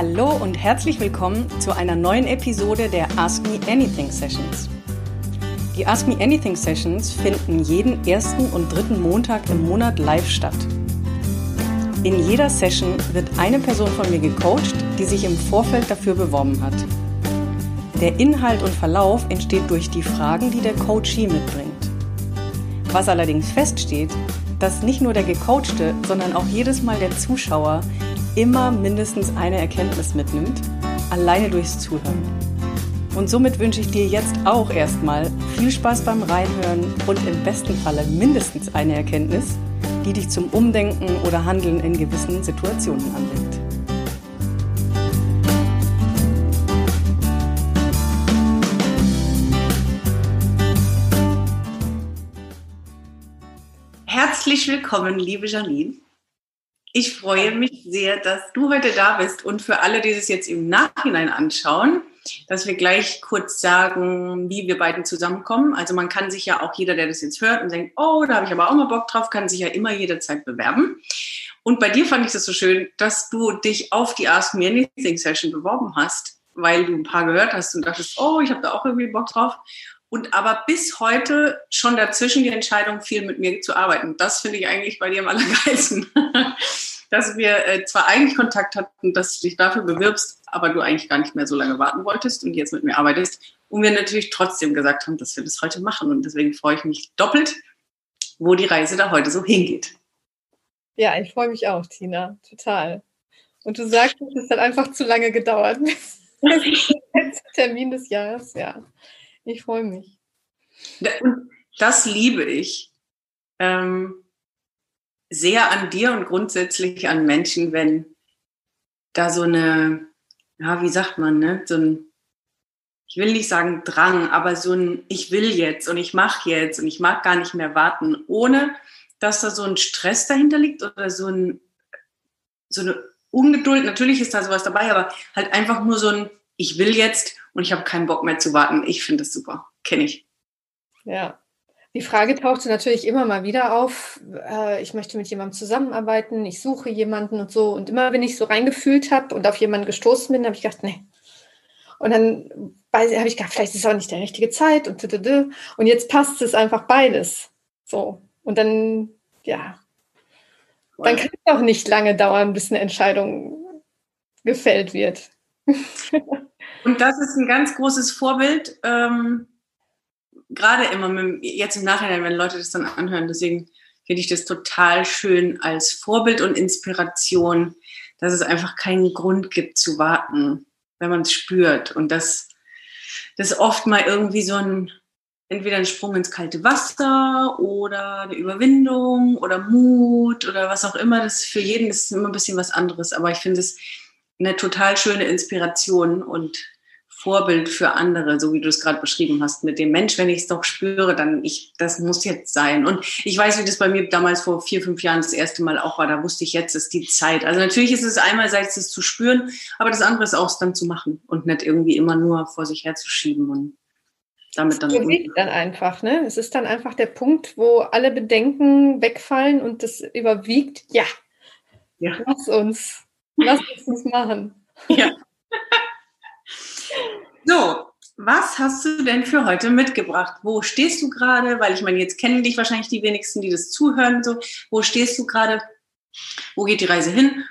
Hallo und herzlich willkommen zu einer neuen Episode der Ask Me Anything Sessions. Die Ask Me Anything Sessions finden jeden ersten und dritten Montag im Monat live statt. In jeder Session wird eine Person von mir gecoacht, die sich im Vorfeld dafür beworben hat. Der Inhalt und Verlauf entsteht durch die Fragen, die der Coachee mitbringt. Was allerdings feststeht, dass nicht nur der Gecoachte, sondern auch jedes Mal der Zuschauer immer mindestens eine Erkenntnis mitnimmt, alleine durchs Zuhören. Und somit wünsche ich dir jetzt auch erstmal viel Spaß beim Reinhören und im besten Falle mindestens eine Erkenntnis, die dich zum Umdenken oder Handeln in gewissen Situationen anregt. Herzlich willkommen, liebe Janine. Ich freue mich sehr, dass du heute da bist und für alle, die es jetzt im Nachhinein anschauen, dass wir gleich kurz sagen, wie wir beiden zusammenkommen. Also man kann sich ja auch jeder, der das jetzt hört und denkt, oh, da habe ich aber auch mal Bock drauf, kann sich ja immer jederzeit bewerben. Und bei dir fand ich das so schön, dass du dich auf die Ask Me Anything Session beworben hast, weil du ein paar gehört hast und dachtest, oh, ich habe da auch irgendwie Bock drauf. Und aber bis heute schon dazwischen die Entscheidung, viel mit mir zu arbeiten. Das finde ich eigentlich bei dir am allergeilsten. dass wir äh, zwar eigentlich Kontakt hatten, dass du dich dafür bewirbst, aber du eigentlich gar nicht mehr so lange warten wolltest und jetzt mit mir arbeitest. Und wir natürlich trotzdem gesagt haben, dass wir das heute machen. Und deswegen freue ich mich doppelt, wo die Reise da heute so hingeht. Ja, ich freue mich auch, Tina, total. Und du sagst, es hat einfach zu lange gedauert. der letzte Termin des Jahres, ja. Ich freue mich. Das liebe ich. Ähm, sehr an dir und grundsätzlich an Menschen, wenn da so eine, ja, wie sagt man, ne, so ein, ich will nicht sagen Drang, aber so ein, ich will jetzt und ich mache jetzt und ich mag gar nicht mehr warten, ohne dass da so ein Stress dahinter liegt oder so ein, so eine Ungeduld. Natürlich ist da sowas dabei, aber halt einfach nur so ein, ich will jetzt und ich habe keinen Bock mehr zu warten. Ich finde das super. Kenne ich. Ja, die Frage tauchte natürlich immer mal wieder auf. Äh, ich möchte mit jemandem zusammenarbeiten, ich suche jemanden und so. Und immer, wenn ich so reingefühlt habe und auf jemanden gestoßen bin, habe ich gedacht, nee. Und dann habe ich gedacht, vielleicht ist es auch nicht der richtige Zeit und und jetzt passt es einfach beides. So. Und dann, ja, dann kann es auch nicht lange dauern, bis eine Entscheidung gefällt wird. und das ist ein ganz großes Vorbild. Ähm gerade immer mit, jetzt im Nachhinein, wenn Leute das dann anhören, deswegen finde ich das total schön als Vorbild und Inspiration, dass es einfach keinen Grund gibt zu warten, wenn man es spürt. Und dass das oft mal irgendwie so ein, entweder ein Sprung ins kalte Wasser oder eine Überwindung oder Mut oder was auch immer. Das für jeden ist immer ein bisschen was anderes. Aber ich finde es eine total schöne Inspiration und Vorbild für andere, so wie du es gerade beschrieben hast, mit dem Mensch, wenn ich es doch spüre, dann ich, das muss jetzt sein. Und ich weiß, wie das bei mir damals vor vier, fünf Jahren das erste Mal auch war. Da wusste ich, jetzt ist die Zeit. Also natürlich ist es einerseits es zu spüren, aber das andere ist auch es dann zu machen und nicht irgendwie immer nur vor sich herzuschieben und damit dann. Es bewegt dann einfach, ne? Es ist dann einfach der Punkt, wo alle Bedenken wegfallen und das überwiegt. Ja, ja. lass uns, lass uns das machen. Ja. So, was hast du denn für heute mitgebracht? Wo stehst du gerade? Weil ich meine, jetzt kennen dich wahrscheinlich die wenigsten, die das zuhören. So, wo stehst du gerade? Wo geht die Reise hin?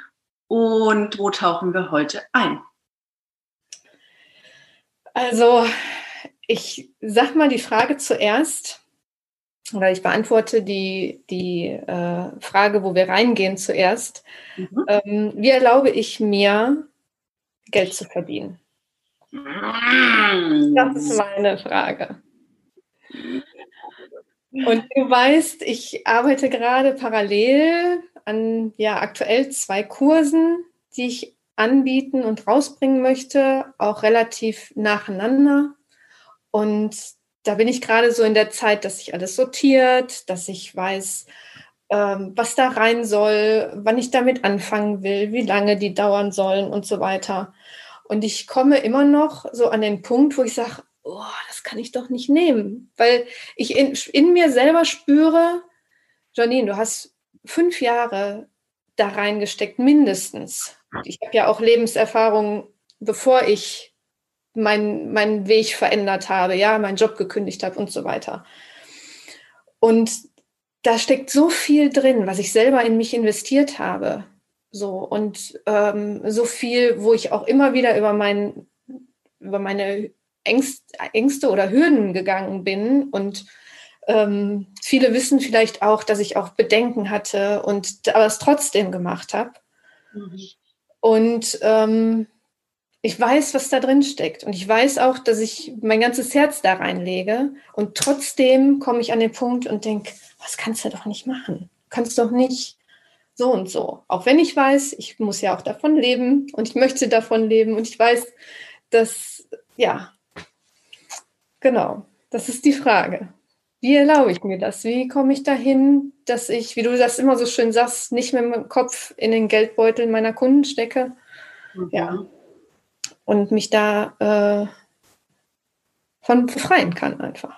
Und wo tauchen wir heute ein? Also, ich sag mal die Frage zuerst, oder ich beantworte die, die äh, Frage, wo wir reingehen zuerst. Mhm. Ähm, wie erlaube ich mir, Geld zu verdienen? Das ist meine Frage. Und du weißt, ich arbeite gerade parallel an ja aktuell zwei Kursen, die ich anbieten und rausbringen möchte, auch relativ nacheinander. Und da bin ich gerade so in der Zeit, dass sich alles sortiert, dass ich weiß, ähm, was da rein soll, wann ich damit anfangen will, wie lange die dauern sollen und so weiter. Und ich komme immer noch so an den Punkt, wo ich sage, oh, das kann ich doch nicht nehmen, weil ich in, in mir selber spüre, Janine, du hast fünf Jahre da reingesteckt, mindestens. ich habe ja auch Lebenserfahrung, bevor ich meinen mein Weg verändert habe, ja, meinen Job gekündigt habe und so weiter. Und da steckt so viel drin, was ich selber in mich investiert habe. So und ähm, so viel, wo ich auch immer wieder über, mein, über meine Ängste, Ängste oder Hürden gegangen bin. Und ähm, viele wissen vielleicht auch, dass ich auch Bedenken hatte und aber es trotzdem gemacht habe. Mhm. Und ähm, ich weiß, was da drin steckt. Und ich weiß auch, dass ich mein ganzes Herz da reinlege. Und trotzdem komme ich an den Punkt und denke, was kannst du doch nicht machen? Du kannst doch nicht so und so. Auch wenn ich weiß, ich muss ja auch davon leben und ich möchte davon leben. Und ich weiß, dass, ja, genau, das ist die Frage. Wie erlaube ich mir das? Wie komme ich dahin, dass ich, wie du das immer so schön sagst, nicht mit dem Kopf in den Geldbeutel meiner Kunden stecke? Mhm. Ja. Und mich da äh, von befreien kann einfach.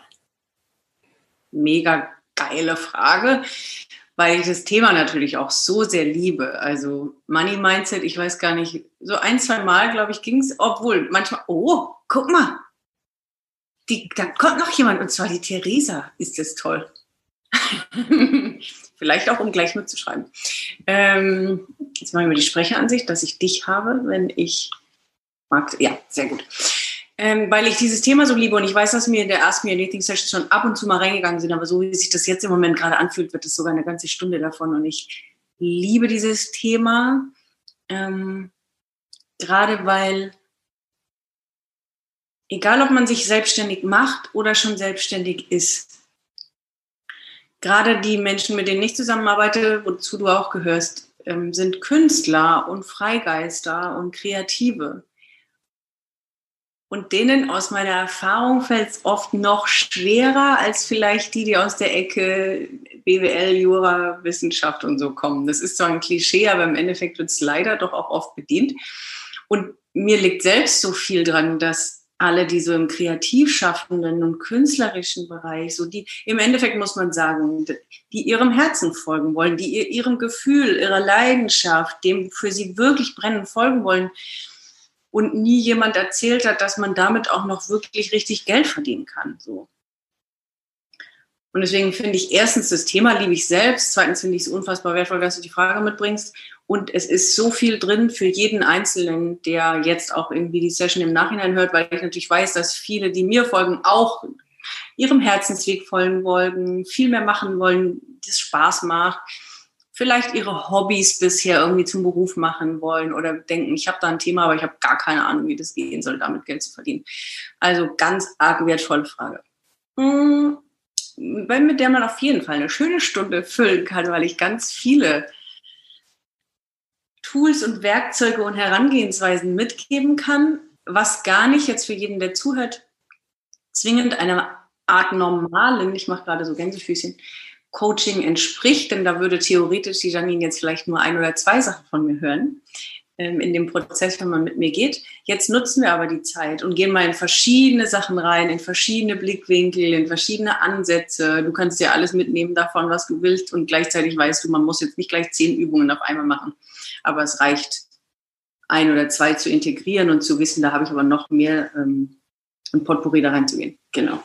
Mega geile Frage, weil ich das Thema natürlich auch so sehr liebe. Also Money Mindset, ich weiß gar nicht, so ein, zwei Mal, glaube ich, ging es, obwohl manchmal, oh, guck mal, die, da kommt noch jemand und zwar die Theresa. Ist das toll. Vielleicht auch, um gleich mitzuschreiben. Ähm, jetzt mache ich mir die Sprecheransicht, dass ich dich habe, wenn ich mag. Ja, sehr gut. Ähm, weil ich dieses Thema so liebe und ich weiß, dass mir in der Ask Me Anything Session schon ab und zu mal reingegangen sind, aber so wie sich das jetzt im Moment gerade anfühlt, wird es sogar eine ganze Stunde davon und ich liebe dieses Thema, ähm, gerade weil egal ob man sich selbstständig macht oder schon selbstständig ist, gerade die Menschen, mit denen ich zusammenarbeite, wozu du auch gehörst, ähm, sind Künstler und Freigeister und Kreative. Und denen aus meiner Erfahrung fällt es oft noch schwerer als vielleicht die, die aus der Ecke BWL, Jura, Wissenschaft und so kommen. Das ist zwar ein Klischee, aber im Endeffekt wird es leider doch auch oft bedient. Und mir liegt selbst so viel dran, dass alle, die so im kreativ schaffenden und künstlerischen Bereich, so die, im Endeffekt muss man sagen, die ihrem Herzen folgen wollen, die ihrem Gefühl, ihrer Leidenschaft, dem für sie wirklich brennen, folgen wollen und nie jemand erzählt hat, dass man damit auch noch wirklich richtig Geld verdienen kann, so. Und deswegen finde ich erstens das Thema liebe ich selbst, zweitens finde ich es unfassbar wertvoll, dass du die Frage mitbringst und es ist so viel drin für jeden Einzelnen, der jetzt auch irgendwie die Session im Nachhinein hört, weil ich natürlich weiß, dass viele, die mir folgen, auch ihrem Herzensweg folgen wollen, viel mehr machen wollen, das Spaß macht, vielleicht ihre Hobbys bisher irgendwie zum Beruf machen wollen oder denken, ich habe da ein Thema, aber ich habe gar keine Ahnung, wie das gehen soll, damit Geld zu verdienen. Also ganz arg wertvolle Frage. Hm, mit der man auf jeden Fall eine schöne Stunde füllen kann, weil ich ganz viele Tools und Werkzeuge und Herangehensweisen mitgeben kann, was gar nicht jetzt für jeden, der zuhört, zwingend einer Art normalen, ich mache gerade so Gänsefüßchen, Coaching entspricht, denn da würde theoretisch die Janine jetzt vielleicht nur ein oder zwei Sachen von mir hören ähm, in dem Prozess, wenn man mit mir geht. Jetzt nutzen wir aber die Zeit und gehen mal in verschiedene Sachen rein, in verschiedene Blickwinkel, in verschiedene Ansätze. Du kannst dir alles mitnehmen davon, was du willst und gleichzeitig weißt du, man muss jetzt nicht gleich zehn Übungen auf einmal machen aber es reicht, ein oder zwei zu integrieren und zu wissen, da habe ich aber noch mehr ähm, ein Potpourri da reinzugehen. Genau.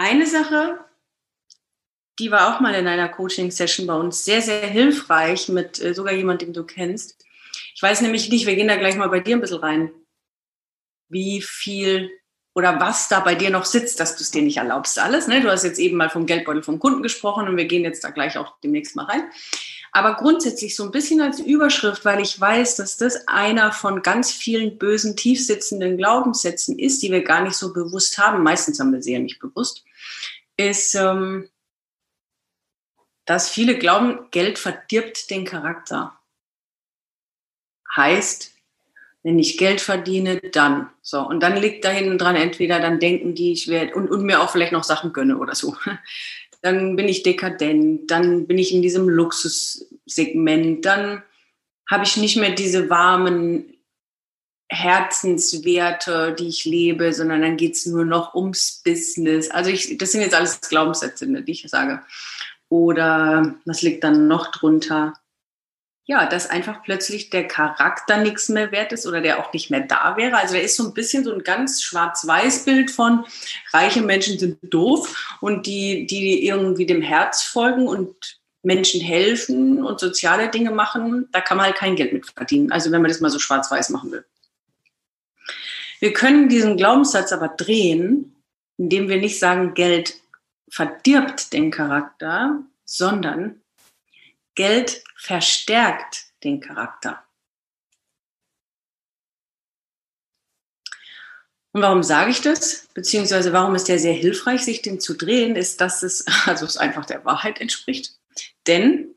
Eine Sache, die war auch mal in einer Coaching-Session bei uns sehr, sehr hilfreich mit äh, sogar jemandem, den du kennst. Ich weiß nämlich nicht, wir gehen da gleich mal bei dir ein bisschen rein, wie viel oder was da bei dir noch sitzt, dass du es dir nicht erlaubst. Alles, ne? Du hast jetzt eben mal vom Geldbeutel vom Kunden gesprochen und wir gehen jetzt da gleich auch demnächst mal rein. Aber grundsätzlich so ein bisschen als Überschrift, weil ich weiß, dass das einer von ganz vielen bösen, tiefsitzenden Glaubenssätzen ist, die wir gar nicht so bewusst haben. Meistens haben wir sie ja nicht bewusst. Ist, ähm, dass viele glauben, Geld verdirbt den Charakter. Heißt, wenn ich Geld verdiene, dann. So, und dann liegt da hinten dran, entweder dann denken die, ich werde und, und mir auch vielleicht noch Sachen gönne oder so. Dann bin ich dekadent, dann bin ich in diesem Luxussegment, dann habe ich nicht mehr diese warmen Herzenswerte, die ich lebe, sondern dann geht es nur noch ums Business. Also ich, das sind jetzt alles Glaubenssätze, die ich sage. Oder was liegt dann noch drunter? Ja, dass einfach plötzlich der Charakter nichts mehr wert ist oder der auch nicht mehr da wäre. Also da ist so ein bisschen so ein ganz schwarz-weiß-Bild von reiche Menschen sind doof und die, die irgendwie dem Herz folgen und Menschen helfen und soziale Dinge machen, da kann man halt kein Geld mit verdienen. Also wenn man das mal so schwarz-weiß machen will. Wir können diesen Glaubenssatz aber drehen, indem wir nicht sagen, Geld verdirbt den Charakter, sondern Geld verstärkt den Charakter. Und warum sage ich das? Beziehungsweise warum ist der sehr hilfreich, sich den zu drehen, ist, dass es, also es einfach der Wahrheit entspricht. Denn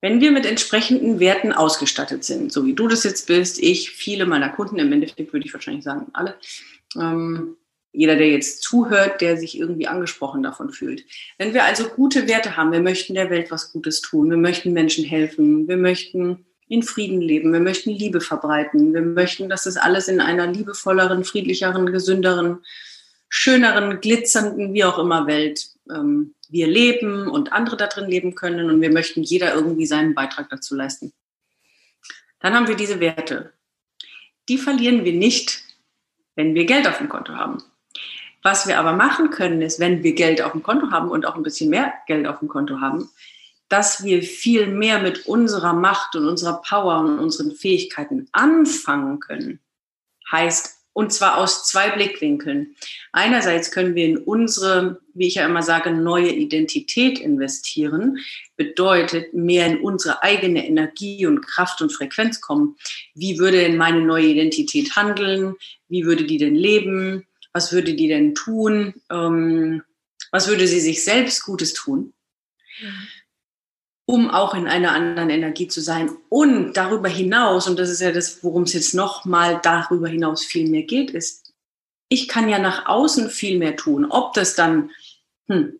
wenn wir mit entsprechenden Werten ausgestattet sind, so wie du das jetzt bist, ich, viele meiner Kunden, im Endeffekt würde ich wahrscheinlich sagen, alle, ähm, jeder, der jetzt zuhört, der sich irgendwie angesprochen davon fühlt. Wenn wir also gute Werte haben, wir möchten der Welt was Gutes tun, wir möchten Menschen helfen, wir möchten in Frieden leben, wir möchten Liebe verbreiten, wir möchten, dass das alles in einer liebevolleren, friedlicheren, gesünderen, schöneren, glitzernden, wie auch immer Welt ähm, wir leben und andere da drin leben können und wir möchten jeder irgendwie seinen Beitrag dazu leisten. Dann haben wir diese Werte. Die verlieren wir nicht, wenn wir Geld auf dem Konto haben. Was wir aber machen können, ist, wenn wir Geld auf dem Konto haben und auch ein bisschen mehr Geld auf dem Konto haben, dass wir viel mehr mit unserer Macht und unserer Power und unseren Fähigkeiten anfangen können. Heißt, und zwar aus zwei Blickwinkeln. Einerseits können wir in unsere, wie ich ja immer sage, neue Identität investieren. Bedeutet, mehr in unsere eigene Energie und Kraft und Frequenz kommen. Wie würde denn meine neue Identität handeln? Wie würde die denn leben? Was würde die denn tun? Ähm, was würde sie sich selbst Gutes tun? Um auch in einer anderen Energie zu sein. Und darüber hinaus, und das ist ja das, worum es jetzt nochmal darüber hinaus viel mehr geht, ist, ich kann ja nach außen viel mehr tun. Ob das dann hm,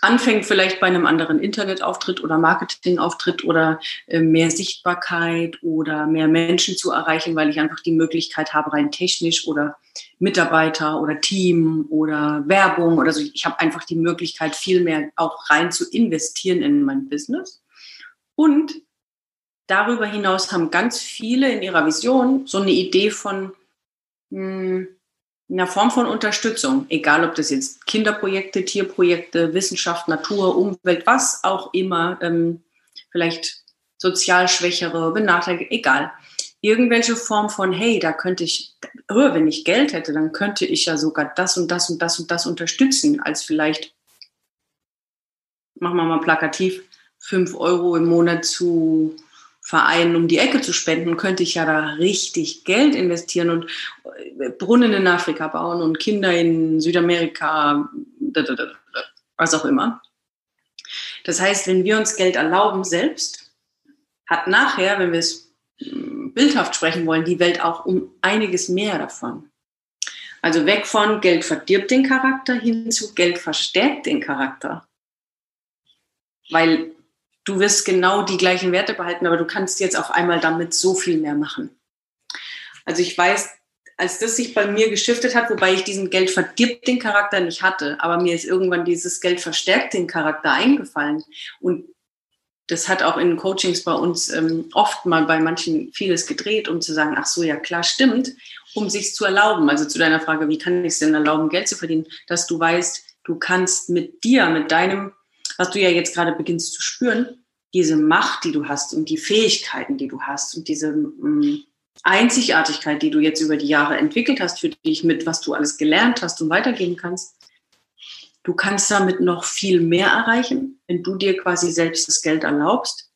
anfängt vielleicht bei einem anderen Internetauftritt oder Marketingauftritt oder äh, mehr Sichtbarkeit oder mehr Menschen zu erreichen, weil ich einfach die Möglichkeit habe, rein technisch oder Mitarbeiter oder Team oder Werbung oder so. Ich habe einfach die Möglichkeit, viel mehr auch rein zu investieren in mein Business. Und darüber hinaus haben ganz viele in ihrer Vision so eine Idee von, mh, hm, einer Form von Unterstützung, egal ob das jetzt Kinderprojekte, Tierprojekte, Wissenschaft, Natur, Umwelt, was auch immer, ähm, vielleicht sozial schwächere, benachteiligte, egal. Irgendwelche Form von, hey, da könnte ich, oh, wenn ich Geld hätte, dann könnte ich ja sogar das und das und das und das unterstützen, als vielleicht, machen wir mal plakativ, fünf Euro im Monat zu Vereinen um die Ecke zu spenden, könnte ich ja da richtig Geld investieren und äh, Brunnen in Afrika bauen und Kinder in Südamerika, was auch immer. Das heißt, wenn wir uns Geld erlauben selbst, hat nachher, wenn wir es bildhaft sprechen wollen, die Welt auch um einiges mehr davon. Also weg von Geld verdirbt den Charakter hin zu Geld verstärkt den Charakter. Weil du wirst genau die gleichen Werte behalten, aber du kannst jetzt auf einmal damit so viel mehr machen. Also ich weiß, als das sich bei mir geschiftet hat, wobei ich diesen Geld verdirbt den Charakter nicht hatte, aber mir ist irgendwann dieses Geld verstärkt den Charakter eingefallen. Und das hat auch in Coachings bei uns ähm, oft mal bei manchen vieles gedreht, um zu sagen, ach so, ja klar, stimmt, um sich zu erlauben. Also zu deiner Frage, wie kann ich es denn erlauben, Geld zu verdienen, dass du weißt, du kannst mit dir, mit deinem was du ja jetzt gerade beginnst zu spüren, diese Macht, die du hast und die Fähigkeiten, die du hast und diese ähm, Einzigartigkeit, die du jetzt über die Jahre entwickelt hast für dich mit, was du alles gelernt hast und weitergeben kannst, du kannst damit noch viel mehr erreichen, wenn du dir quasi selbst das Geld erlaubst.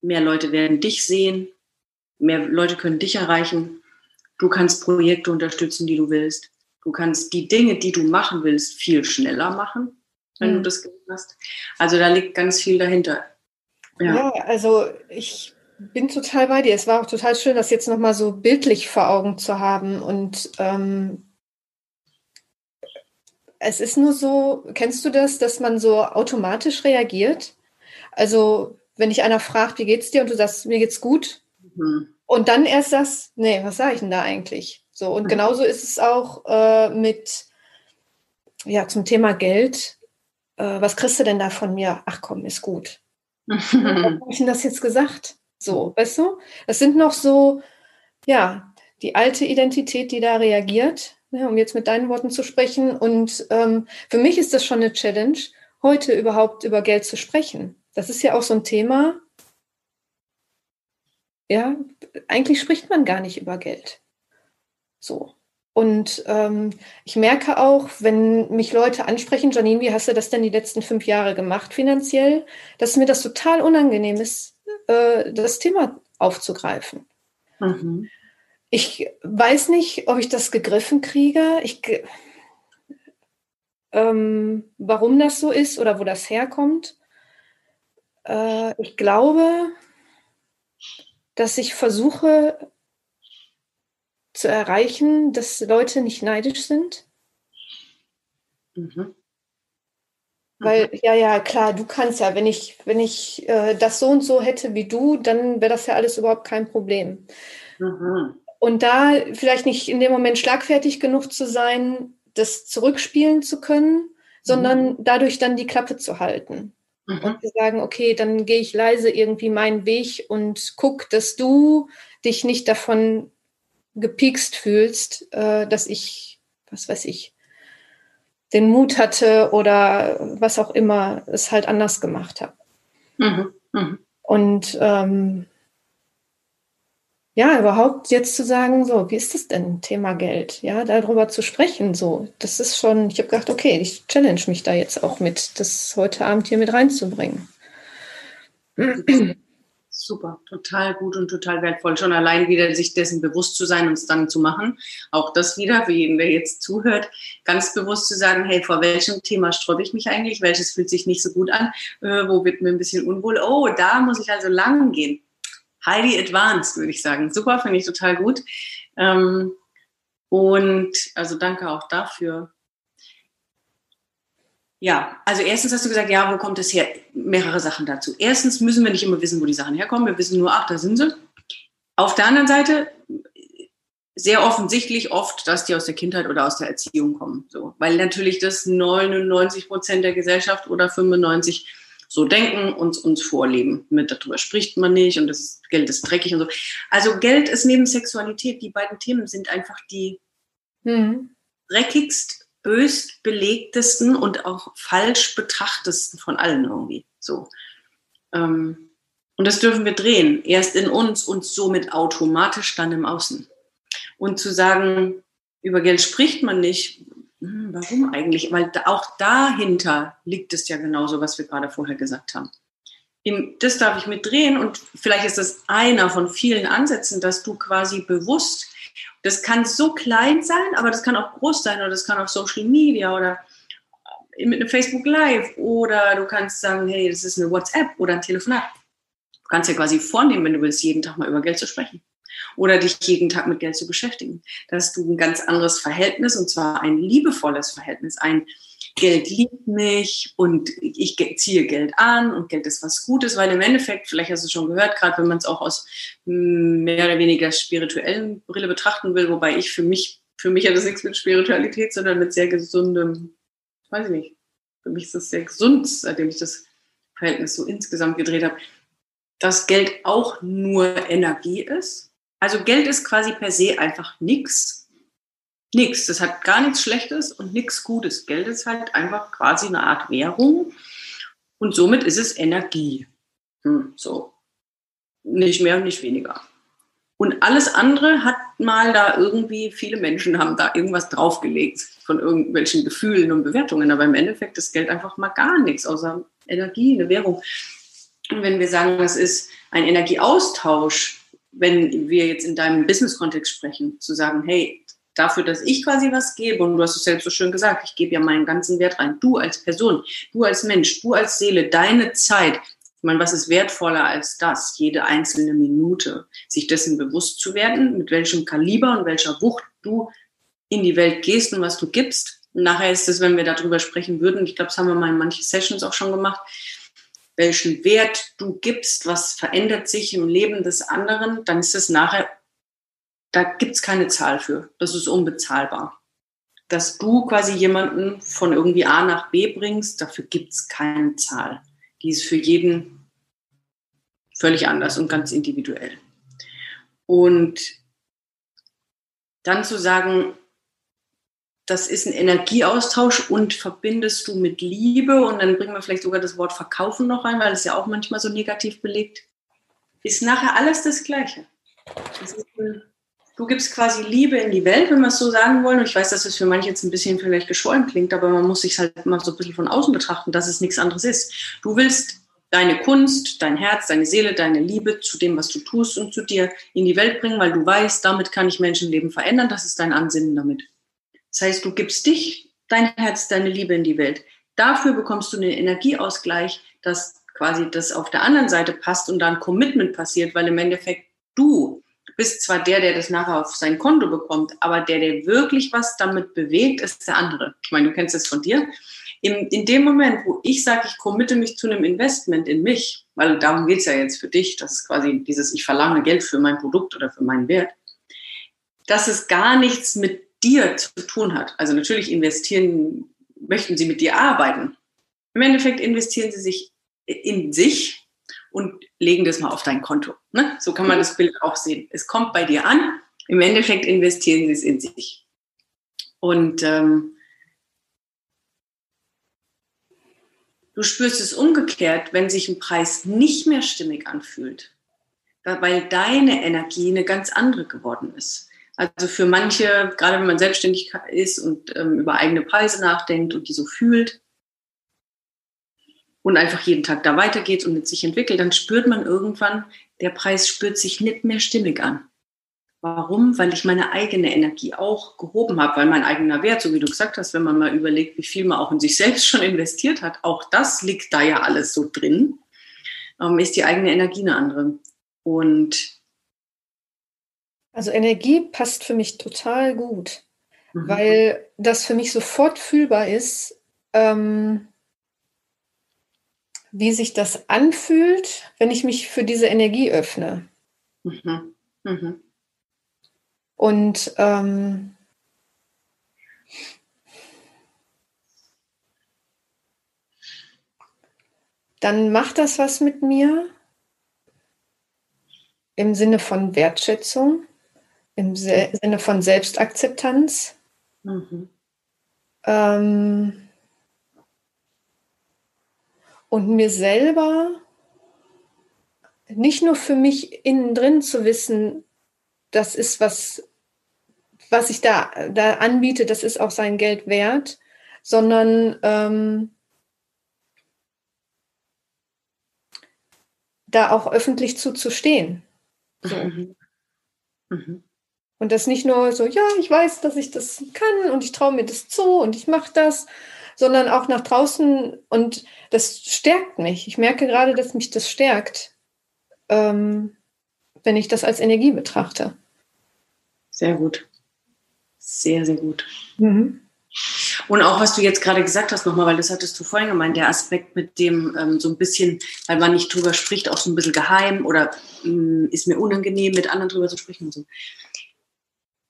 Mehr Leute werden dich sehen, mehr Leute können dich erreichen. Du kannst Projekte unterstützen, die du willst. Du kannst die Dinge, die du machen willst, viel schneller machen wenn mhm. du das gemacht hast. Also da liegt ganz viel dahinter. Ja. ja, also ich bin total bei dir. Es war auch total schön, das jetzt nochmal so bildlich vor Augen zu haben. Und ähm, es ist nur so, kennst du das, dass man so automatisch reagiert? Also, wenn dich einer fragt, wie geht's dir und du sagst, mir geht's gut. Mhm. Und dann erst sagst, nee, was sage ich denn da eigentlich? So, und mhm. genauso ist es auch äh, mit, ja, zum Thema Geld äh, was kriegst du denn da von mir? Ach komm, ist gut. Warum habe ich denn das jetzt gesagt? So, weißt du? Das sind noch so, ja, die alte Identität, die da reagiert, ne, um jetzt mit deinen Worten zu sprechen. Und ähm, für mich ist das schon eine Challenge, heute überhaupt über Geld zu sprechen. Das ist ja auch so ein Thema. Ja, eigentlich spricht man gar nicht über Geld. So. Und ähm, ich merke auch, wenn mich Leute ansprechen, Janine, wie hast du das denn die letzten fünf Jahre gemacht finanziell, dass mir das total unangenehm ist, äh, das Thema aufzugreifen. Mhm. Ich weiß nicht, ob ich das gegriffen kriege. Ich, ähm, warum das so ist oder wo das herkommt. Äh, ich glaube, dass ich versuche, zu erreichen, dass Leute nicht neidisch sind? Mhm. Weil, mhm. ja, ja, klar, du kannst ja, wenn ich, wenn ich äh, das so und so hätte wie du, dann wäre das ja alles überhaupt kein Problem. Mhm. Und da vielleicht nicht in dem Moment schlagfertig genug zu sein, das zurückspielen zu können, sondern mhm. dadurch dann die Klappe zu halten. Mhm. Und zu sagen, okay, dann gehe ich leise irgendwie meinen Weg und guck, dass du dich nicht davon gepikst fühlst, äh, dass ich, was weiß ich, den Mut hatte oder was auch immer es halt anders gemacht habe. Mhm, mh. Und ähm, ja, überhaupt jetzt zu sagen, so, wie ist das denn, Thema Geld? Ja, darüber zu sprechen, so, das ist schon, ich habe gedacht, okay, ich challenge mich da jetzt auch mit, das heute Abend hier mit reinzubringen. super, total gut und total wertvoll. Schon allein wieder sich dessen bewusst zu sein und es dann zu machen. Auch das wieder, für jeden, der jetzt zuhört, ganz bewusst zu sagen, hey, vor welchem Thema sträube ich mich eigentlich? Welches fühlt sich nicht so gut an? Äh, wo wird mir ein bisschen unwohl? Oh, da muss ich also lang gehen. Highly advanced, würde ich sagen. Super, finde ich total gut. Ähm, und also danke auch dafür. Ja, also erstens hast du gesagt, ja, wo kommt es her? Mehrere Sachen dazu. Erstens müssen wir nicht immer wissen, wo die Sachen herkommen. Wir wissen nur, ach, da sind sie. Auf der anderen Seite sehr offensichtlich oft, dass die aus der Kindheit oder aus der Erziehung kommen. So, weil natürlich das 99 Prozent der Gesellschaft oder 95 so denken und uns vorleben. Mit darüber spricht man nicht und das Geld ist dreckig und so. Also Geld ist neben Sexualität, die beiden Themen sind einfach die mhm. dreckigst böst belegtesten und auch falsch betrachtesten von allen irgendwie. So. Ähm, und das dürfen wir drehen. Erst in uns und somit automatisch dann im Außen. Und zu sagen, über Geld spricht man nicht. Hm, warum eigentlich? Weil auch dahinter liegt es ja genauso, was wir gerade vorher gesagt haben. Das darf ich mitdrehen und vielleicht ist das einer von vielen Ansätzen, dass du quasi bewusst das kann so klein sein, aber das kann auch groß sein oder das kann auf Social Media oder mit einem Facebook Live oder du kannst sagen, hey, das ist eine WhatsApp oder ein Telefonat. Du kannst ja quasi vornehmen, wenn du willst, jeden Tag mal über Geld zu sprechen oder dich jeden Tag mit Geld zu beschäftigen. Da hast du ein ganz anderes Verhältnis und zwar ein liebevolles Verhältnis, ein Geld liebt mich und ich ziehe Geld an und Geld ist was Gutes, weil im Endeffekt, vielleicht hast du es schon gehört, gerade wenn man es auch aus mehr oder weniger spirituellen Brille betrachten will, wobei ich für mich, für mich hat das nichts mit Spiritualität, sondern mit sehr gesundem, weiß ich nicht, für mich ist das sehr gesund, seitdem ich das Verhältnis so insgesamt gedreht habe, dass Geld auch nur Energie ist. Also Geld ist quasi per se einfach nichts, nichts. Das hat gar nichts Schlechtes und nichts Gutes. Geld ist halt einfach quasi eine Art Währung und somit ist es Energie. Hm, so. Nicht mehr und nicht weniger. Und alles andere hat mal da irgendwie, viele Menschen haben da irgendwas draufgelegt von irgendwelchen Gefühlen und Bewertungen. Aber im Endeffekt ist Geld einfach mal gar nichts außer Energie, eine Währung. Und wenn wir sagen, das ist ein Energieaustausch, wenn wir jetzt in deinem Business-Kontext sprechen, zu sagen, hey, dafür, dass ich quasi was gebe, und du hast es selbst so schön gesagt, ich gebe ja meinen ganzen Wert rein. Du als Person, du als Mensch, du als Seele, deine Zeit. Ich meine, was ist wertvoller als das? Jede einzelne Minute, sich dessen bewusst zu werden, mit welchem Kaliber und welcher Wucht du in die Welt gehst und was du gibst. Und nachher ist es, wenn wir darüber sprechen würden, ich glaube, das haben wir mal in manchen Sessions auch schon gemacht, welchen Wert du gibst, was verändert sich im Leben des anderen, dann ist es nachher da gibt es keine Zahl für. Das ist unbezahlbar. Dass du quasi jemanden von irgendwie A nach B bringst, dafür gibt es keine Zahl. Die ist für jeden völlig anders und ganz individuell. Und dann zu sagen, das ist ein Energieaustausch und verbindest du mit Liebe und dann bringen wir vielleicht sogar das Wort Verkaufen noch rein, weil es ja auch manchmal so negativ belegt, ist nachher alles das Gleiche. Das ist, du gibst quasi Liebe in die Welt, wenn wir es so sagen wollen. Und ich weiß, dass es für manche jetzt ein bisschen vielleicht geschwollen klingt, aber man muss sich halt mal so ein bisschen von außen betrachten, dass es nichts anderes ist. Du willst deine Kunst, dein Herz, deine Seele, deine Liebe zu dem, was du tust und zu dir in die Welt bringen, weil du weißt, damit kann ich Menschenleben verändern. Das ist dein Ansinnen damit. Das heißt, du gibst dich, dein Herz, deine Liebe in die Welt. Dafür bekommst du einen Energieausgleich, dass quasi das auf der anderen Seite passt und dann Commitment passiert, weil im Endeffekt du bist zwar der, der das nachher auf sein Konto bekommt, aber der, der wirklich was damit bewegt, ist der andere. Ich meine, du kennst das von dir. In, in dem Moment, wo ich sage, ich committe mich zu einem Investment in mich, weil darum geht es ja jetzt für dich, das ist quasi dieses, ich verlange Geld für mein Produkt oder für meinen Wert, dass es gar nichts mit dir zu tun hat. Also natürlich investieren, möchten sie mit dir arbeiten. Im Endeffekt investieren sie sich in sich und legen das mal auf dein Konto. Ne? So kann man das Bild auch sehen. Es kommt bei dir an, im Endeffekt investieren sie es in sich. Und ähm, du spürst es umgekehrt, wenn sich ein Preis nicht mehr stimmig anfühlt, weil deine Energie eine ganz andere geworden ist. Also für manche, gerade wenn man selbstständig ist und ähm, über eigene Preise nachdenkt und die so fühlt und einfach jeden Tag da weitergeht und mit sich entwickelt, dann spürt man irgendwann, der Preis spürt sich nicht mehr stimmig an. Warum? Weil ich meine eigene Energie auch gehoben habe, weil mein eigener Wert, so wie du gesagt hast, wenn man mal überlegt, wie viel man auch in sich selbst schon investiert hat, auch das liegt da ja alles so drin, ähm, ist die eigene Energie eine andere. Und also Energie passt für mich total gut, mhm. weil das für mich sofort fühlbar ist, ähm, wie sich das anfühlt, wenn ich mich für diese Energie öffne. Mhm. Mhm. Und ähm, dann macht das was mit mir im Sinne von Wertschätzung im Sinne von Selbstakzeptanz. Mhm. Ähm, und mir selber nicht nur für mich innen drin zu wissen, das ist was, was ich da, da anbiete, das ist auch sein Geld wert, sondern ähm, da auch öffentlich zuzustehen. So. Mhm. Mhm. Und das nicht nur so, ja, ich weiß, dass ich das kann und ich traue mir das zu und ich mache das, sondern auch nach draußen und das stärkt mich. Ich merke gerade, dass mich das stärkt, ähm, wenn ich das als Energie betrachte. Sehr gut. Sehr, sehr gut. Mhm. Und auch was du jetzt gerade gesagt hast nochmal, weil das hattest du vorhin gemeint, der Aspekt mit dem ähm, so ein bisschen, weil man nicht drüber spricht, auch so ein bisschen geheim oder ähm, ist mir unangenehm, mit anderen drüber zu sprechen und so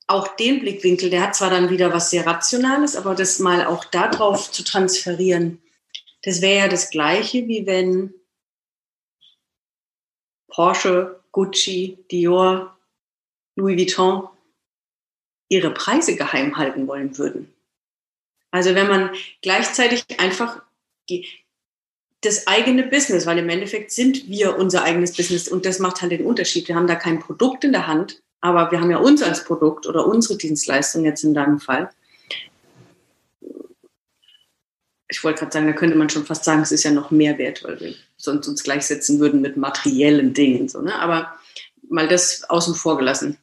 auch den Blickwinkel, der hat zwar dann wieder was sehr Rationales, aber das mal auch darauf zu transferieren, das wäre ja das Gleiche, wie wenn Porsche, Gucci, Dior, Louis Vuitton ihre Preise geheim halten wollen würden. Also wenn man gleichzeitig einfach die, das eigene Business, weil im Endeffekt sind wir unser eigenes Business und das macht halt den Unterschied. Wir haben da kein Produkt in der Hand, aber wir haben ja uns als Produkt oder unsere Dienstleistung jetzt in deinem Fall. Ich wollte gerade sagen, da könnte man schon fast sagen, es ist ja noch mehr wert, weil wir sonst uns gleichsetzen würden mit materiellen Dingen. So, ne? Aber mal das außen vor gelassen.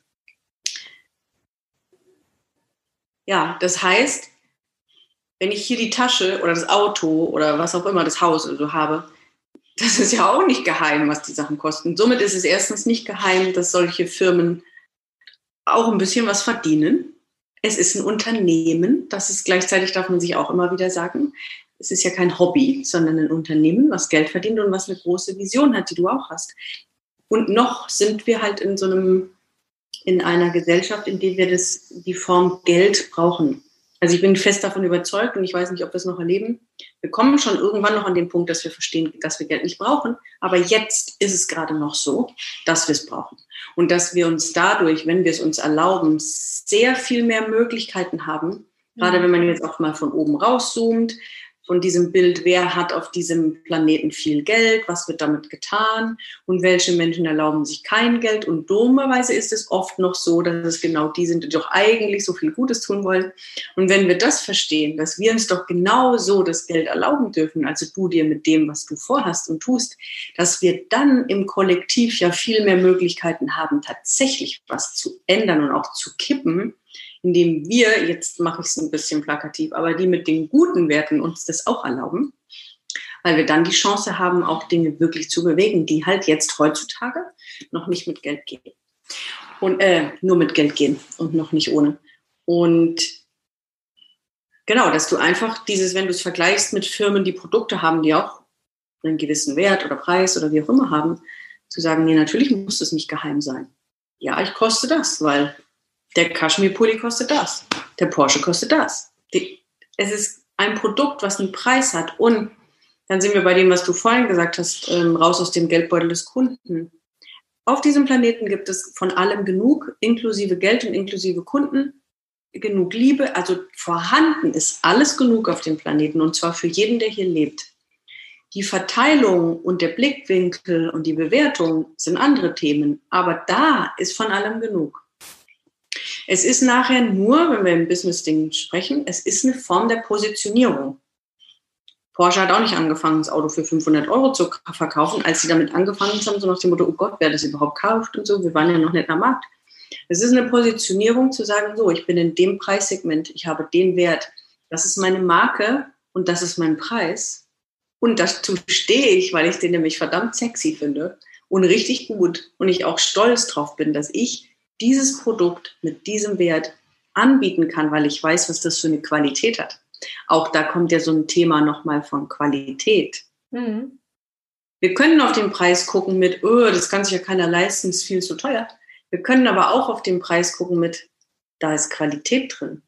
Ja, das heißt, wenn ich hier die Tasche oder das Auto oder was auch immer, das Haus oder so habe, das ist ja auch nicht geheim, was die Sachen kosten. Somit ist es erstens nicht geheim, dass solche Firmen auch ein bisschen was verdienen. Es ist ein Unternehmen, das ist gleichzeitig, darf man sich auch immer wieder sagen, es ist ja kein Hobby, sondern ein Unternehmen, was Geld verdient und was eine große Vision hat, die du auch hast. Und noch sind wir halt in so einem, in einer Gesellschaft, in der wir das, die Form Geld brauchen. Also ich bin fest davon überzeugt und ich weiß nicht, ob wir es noch erleben. Wir kommen schon irgendwann noch an den Punkt, dass wir verstehen, dass wir Geld nicht brauchen. Aber jetzt ist es gerade noch so, dass wir es brauchen. Und dass wir uns dadurch, wenn wir es uns erlauben, sehr viel mehr Möglichkeiten haben. Gerade mhm. wenn man jetzt auch mal von oben rauszoomt, von diesem Bild, wer hat auf diesem Planeten viel Geld, was wird damit getan und welche Menschen erlauben sich kein Geld. Und dummerweise ist es oft noch so, dass es genau die sind, die doch eigentlich so viel Gutes tun wollen. Und wenn wir das verstehen, dass wir uns doch genau so das Geld erlauben dürfen, also du dir mit dem, was du vorhast und tust, dass wir dann im Kollektiv ja viel mehr Möglichkeiten haben, tatsächlich was zu ändern und auch zu kippen, indem wir, jetzt mache ich es ein bisschen plakativ, aber die mit den guten Werten uns das auch erlauben, weil wir dann die Chance haben, auch Dinge wirklich zu bewegen, die halt jetzt heutzutage noch nicht mit Geld gehen. Und äh, nur mit Geld gehen und noch nicht ohne. Und genau, dass du einfach dieses, wenn du es vergleichst mit Firmen, die Produkte haben, die auch einen gewissen Wert oder Preis oder wie auch immer haben, zu sagen, nee, natürlich muss das nicht geheim sein. Ja, ich koste das, weil der Kaschmir-Pulli kostet das. Der Porsche kostet das. Die, es ist ein Produkt, was einen Preis hat. Und dann sind wir bei dem, was du vorhin gesagt hast, ähm, raus aus dem Geldbeutel des Kunden. Auf diesem Planeten gibt es von allem genug, inklusive Geld und inklusive Kunden, genug Liebe. Also vorhanden ist alles genug auf dem Planeten und zwar für jeden, der hier lebt. Die Verteilung und der Blickwinkel und die Bewertung sind andere Themen, aber da ist von allem genug. Es ist nachher nur, wenn wir im Business-Ding sprechen, es ist eine Form der Positionierung. Porsche hat auch nicht angefangen, das Auto für 500 Euro zu verkaufen, als sie damit angefangen haben, so nach dem Motto, oh Gott, wer das überhaupt kauft und so. Wir waren ja noch nicht am Markt. Es ist eine Positionierung zu sagen, so, ich bin in dem Preissegment, ich habe den Wert, das ist meine Marke und das ist mein Preis. Und dazu stehe ich, weil ich den nämlich verdammt sexy finde und richtig gut und ich auch stolz drauf bin, dass ich dieses Produkt mit diesem Wert anbieten kann, weil ich weiß, was das für eine Qualität hat. Auch da kommt ja so ein Thema nochmal von Qualität. Mhm. Wir können auf den Preis gucken mit, oh, das kann sich ja keiner leisten, ist viel zu teuer. Wir können aber auch auf den Preis gucken mit, da ist Qualität drin.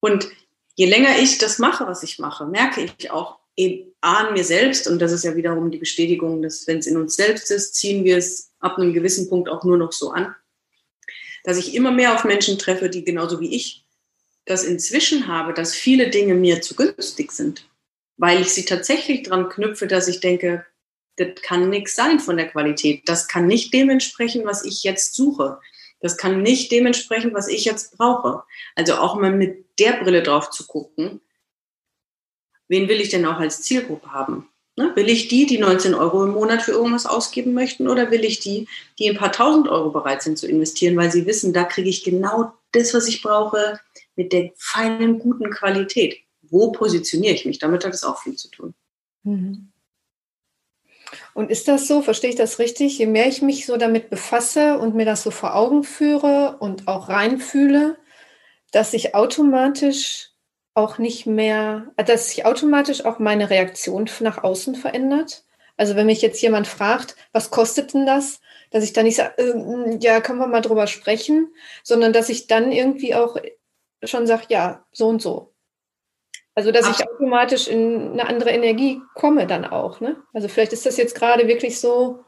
Und je länger ich das mache, was ich mache, merke ich auch eben an mir selbst, und das ist ja wiederum die Bestätigung, dass wenn es in uns selbst ist, ziehen wir es ab einem gewissen Punkt auch nur noch so an dass ich immer mehr auf Menschen treffe, die genauso wie ich das inzwischen habe, dass viele Dinge mir zu günstig sind, weil ich sie tatsächlich dran knüpfe, dass ich denke, das kann nichts sein von der Qualität. Das kann nicht dementsprechend, was ich jetzt suche. Das kann nicht dementsprechend, was ich jetzt brauche. Also auch mal mit der Brille drauf zu gucken, wen will ich denn auch als Zielgruppe haben? Ne? Will ich die, die 19 Euro im Monat für irgendwas ausgeben möchten, oder will ich die, die ein paar tausend Euro bereit sind zu investieren, weil sie wissen, da kriege ich genau das, was ich brauche, mit der feinen, guten Qualität. Wo positioniere ich mich? Damit hat es auch viel zu tun. Mhm. Und ist das so, verstehe ich das richtig? Je mehr ich mich so damit befasse und mir das so vor Augen führe und auch reinfühle, dass ich automatisch auch nicht mehr, dass sich automatisch auch meine Reaktion nach außen verändert. Also wenn mich jetzt jemand fragt, was kostet denn das, dass ich dann nicht sage, äh, ja, können wir mal drüber sprechen, sondern dass ich dann irgendwie auch schon sage, ja, so und so. Also dass Ach. ich automatisch in eine andere Energie komme dann auch. Ne? Also vielleicht ist das jetzt gerade wirklich so,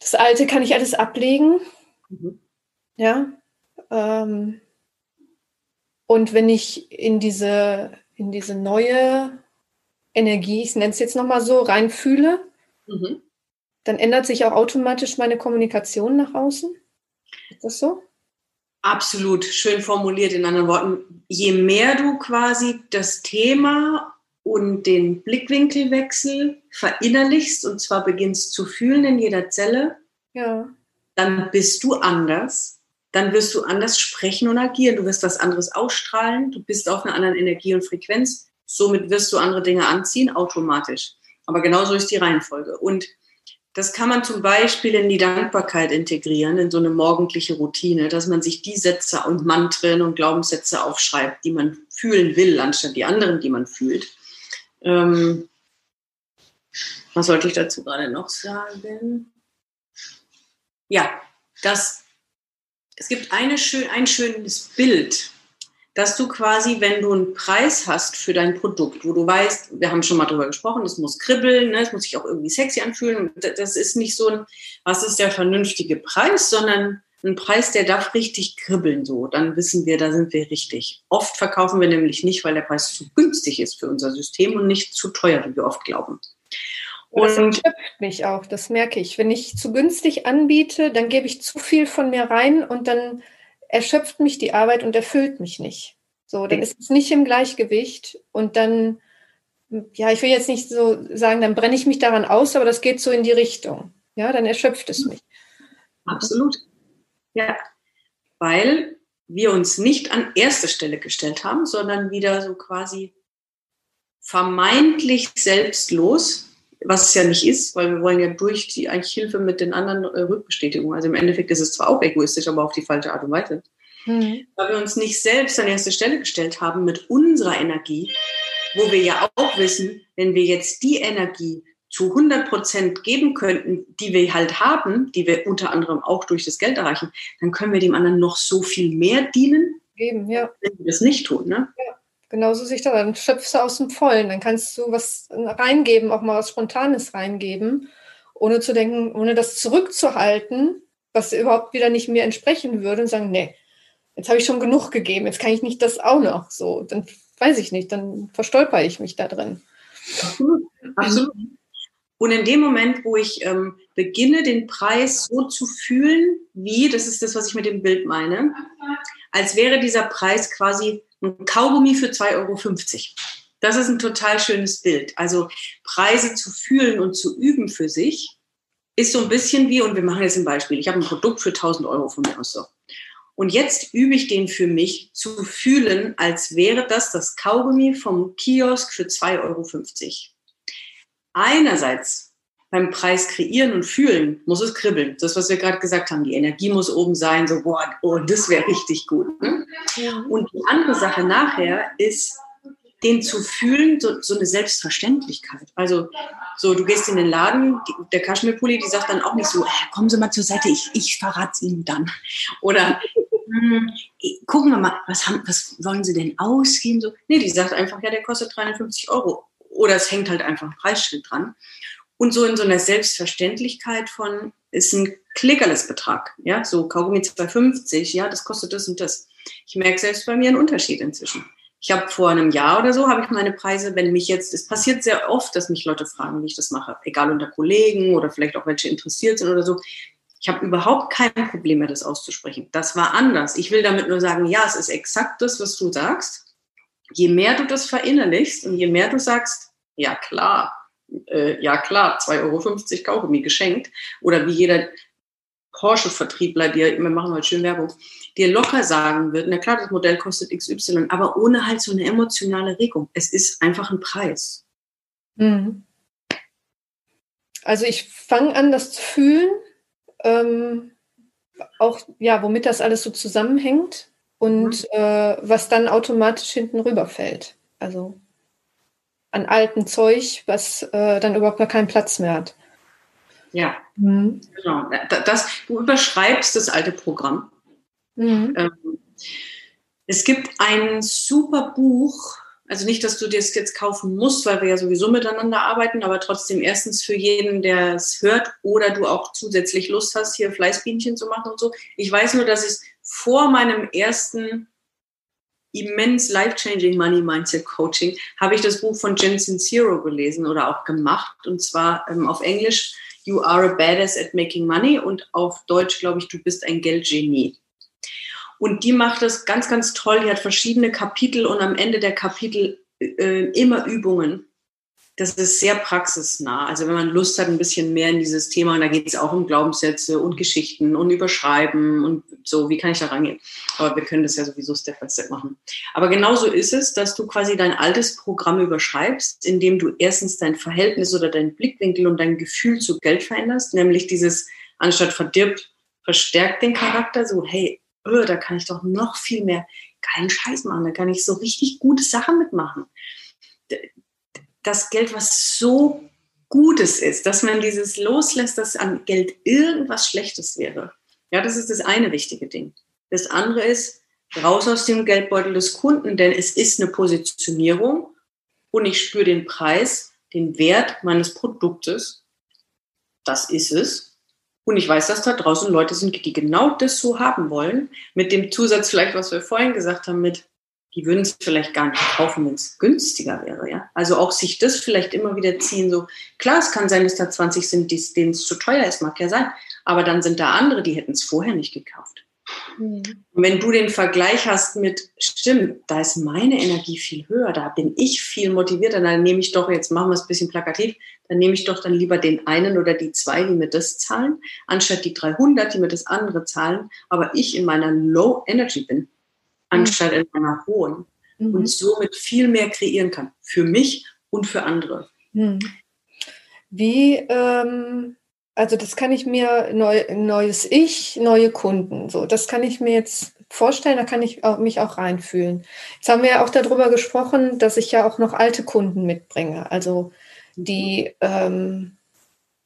das Alte kann ich alles ablegen. Mhm. Ja. Ähm, und wenn ich in diese, in diese neue Energie, ich nenne es jetzt nochmal so, reinfühle, mhm. dann ändert sich auch automatisch meine Kommunikation nach außen. Ist das so? Absolut, schön formuliert in anderen Worten. Je mehr du quasi das Thema und den Blickwinkelwechsel verinnerlichst und zwar beginnst zu fühlen in jeder Zelle, ja. dann bist du anders dann wirst du anders sprechen und agieren. Du wirst was anderes ausstrahlen. Du bist auf einer anderen Energie und Frequenz. Somit wirst du andere Dinge anziehen, automatisch. Aber genauso ist die Reihenfolge. Und das kann man zum Beispiel in die Dankbarkeit integrieren, in so eine morgendliche Routine, dass man sich die Sätze und Mantren und Glaubenssätze aufschreibt, die man fühlen will, anstatt die anderen, die man fühlt. Ähm, was sollte ich dazu gerade noch sagen? Ja, das es gibt eine, ein schönes Bild, dass du quasi, wenn du einen Preis hast für dein Produkt, wo du weißt, wir haben schon mal drüber gesprochen, es muss kribbeln, ne, es muss sich auch irgendwie sexy anfühlen. Das ist nicht so ein, was ist der vernünftige Preis, sondern ein Preis, der darf richtig kribbeln so. Dann wissen wir, da sind wir richtig. Oft verkaufen wir nämlich nicht, weil der Preis zu günstig ist für unser System und nicht zu teuer, wie wir oft glauben. Und das erschöpft mich auch, das merke ich. Wenn ich zu günstig anbiete, dann gebe ich zu viel von mir rein und dann erschöpft mich die Arbeit und erfüllt mich nicht. So, dann ist es nicht im Gleichgewicht und dann, ja, ich will jetzt nicht so sagen, dann brenne ich mich daran aus, aber das geht so in die Richtung. Ja, dann erschöpft es mich. Absolut. Ja, weil wir uns nicht an erste Stelle gestellt haben, sondern wieder so quasi vermeintlich selbstlos was es ja nicht ist, weil wir wollen ja durch die eigentlich Hilfe mit den anderen äh, Rückbestätigung. Also im Endeffekt ist es zwar auch egoistisch, aber auf die falsche Art und Weise. Mhm. Weil wir uns nicht selbst an erste Stelle gestellt haben mit unserer Energie, wo wir ja auch wissen, wenn wir jetzt die Energie zu 100 Prozent geben könnten, die wir halt haben, die wir unter anderem auch durch das Geld erreichen, dann können wir dem anderen noch so viel mehr dienen, Geben, ja. wenn wir das nicht tun. Ne? Ja. Genauso sich da, dann schöpfst du aus dem Vollen, dann kannst du was reingeben, auch mal was Spontanes reingeben, ohne zu denken, ohne das zurückzuhalten, was überhaupt wieder nicht mir entsprechen würde und sagen, nee, jetzt habe ich schon genug gegeben, jetzt kann ich nicht das auch noch. So, dann weiß ich nicht, dann verstolper ich mich da drin. Absolut. Und in dem Moment, wo ich ähm, beginne, den Preis so zu fühlen, wie, das ist das, was ich mit dem Bild meine, als wäre dieser Preis quasi ein Kaugummi für 2,50 Euro. Das ist ein total schönes Bild. Also Preise zu fühlen und zu üben für sich ist so ein bisschen wie, und wir machen jetzt ein Beispiel, ich habe ein Produkt für 1000 Euro von mir aus so. Und jetzt übe ich den für mich zu fühlen, als wäre das das Kaugummi vom Kiosk für 2,50 Euro. Einerseits beim Preis kreieren und fühlen muss es kribbeln. Das, was wir gerade gesagt haben, die Energie muss oben sein, so, boah, oh, das wäre richtig gut. Ne? Ja. Und die andere Sache nachher ist, den zu fühlen, so, so eine Selbstverständlichkeit. Also, so, du gehst in den Laden, die, der Kaschmirpulli, die sagt dann auch nicht so, äh, kommen Sie mal zur Seite, ich, ich verrate es Ihnen dann. Oder, hm, gucken wir mal, was, haben, was wollen Sie denn ausgeben? So, nee, die sagt einfach, ja, der kostet 350 Euro. Oder es hängt halt einfach ein Preisschild dran und so in so einer Selbstverständlichkeit von, ist ein klickerles Betrag, ja, so Kaugummi 2,50, ja, das kostet das und das. Ich merke selbst bei mir einen Unterschied inzwischen. Ich habe vor einem Jahr oder so, habe ich meine Preise, wenn mich jetzt, es passiert sehr oft, dass mich Leute fragen, wie ich das mache, egal unter Kollegen oder vielleicht auch welche interessiert sind oder so. Ich habe überhaupt kein Problem mehr, das auszusprechen. Das war anders. Ich will damit nur sagen, ja, es ist exakt das, was du sagst. Je mehr du das verinnerlichst und je mehr du sagst, ja klar, äh, ja klar, 2,50 Euro Kaugummi geschenkt. Oder wie jeder Porsche-Vertriebler, dir, wir machen heute schön Werbung, dir locker sagen wird, na klar, das Modell kostet XY, aber ohne halt so eine emotionale Regung. Es ist einfach ein Preis. Mhm. Also ich fange an, das zu fühlen, ähm, auch ja, womit das alles so zusammenhängt und mhm. äh, was dann automatisch hinten rüberfällt. Also an altem Zeug, was äh, dann überhaupt gar keinen Platz mehr hat. Ja, mhm. genau. Das, du überschreibst das alte Programm. Mhm. Ähm, es gibt ein super Buch, also nicht, dass du das jetzt kaufen musst, weil wir ja sowieso miteinander arbeiten, aber trotzdem erstens für jeden, der es hört oder du auch zusätzlich Lust hast, hier Fleißbienchen zu machen und so. Ich weiß nur, dass es vor meinem ersten immens life-changing Money Mindset Coaching, habe ich das Buch von Jensen Zero gelesen oder auch gemacht. Und zwar ähm, auf Englisch You are a badass at making money und auf Deutsch, glaube ich, du bist ein Geldgenie. Und die macht das ganz, ganz toll. Die hat verschiedene Kapitel und am Ende der Kapitel äh, immer Übungen, das ist sehr praxisnah. Also wenn man Lust hat, ein bisschen mehr in dieses Thema, und da geht es auch um Glaubenssätze und Geschichten und Überschreiben und so, wie kann ich da rangehen? Aber wir können das ja sowieso Step by Step machen. Aber genauso ist es, dass du quasi dein altes Programm überschreibst, indem du erstens dein Verhältnis oder dein Blickwinkel und dein Gefühl zu Geld veränderst, nämlich dieses, anstatt verdirbt, verstärkt den Charakter, so, hey, öh, da kann ich doch noch viel mehr geilen Scheiß machen, da kann ich so richtig gute Sachen mitmachen das Geld, was so Gutes ist, dass man dieses loslässt, dass an Geld irgendwas Schlechtes wäre. Ja, das ist das eine wichtige Ding. Das andere ist, raus aus dem Geldbeutel des Kunden, denn es ist eine Positionierung und ich spüre den Preis, den Wert meines Produktes. Das ist es. Und ich weiß, dass da draußen Leute sind, die genau das so haben wollen. Mit dem Zusatz vielleicht, was wir vorhin gesagt haben, mit, die würden es vielleicht gar nicht kaufen, wenn es günstiger wäre. Ja? Also auch sich das vielleicht immer wieder ziehen. So klar, es kann sein, dass da 20 sind, denen es zu teuer ist, mag ja sein. Aber dann sind da andere, die hätten es vorher nicht gekauft. Mhm. Und wenn du den Vergleich hast mit, stimmt, da ist meine Energie viel höher, da bin ich viel motivierter, dann nehme ich doch, jetzt machen wir es ein bisschen plakativ, dann nehme ich doch dann lieber den einen oder die zwei, die mir das zahlen, anstatt die 300, die mir das andere zahlen, aber ich in meiner Low Energy bin, anstatt in meiner hohen mhm. und somit viel mehr kreieren kann, für mich und für andere. Mhm. Wie, ähm also das kann ich mir neu, neues Ich, neue Kunden, so das kann ich mir jetzt vorstellen, da kann ich auch, mich auch reinfühlen. Jetzt haben wir ja auch darüber gesprochen, dass ich ja auch noch alte Kunden mitbringe, also die, ähm,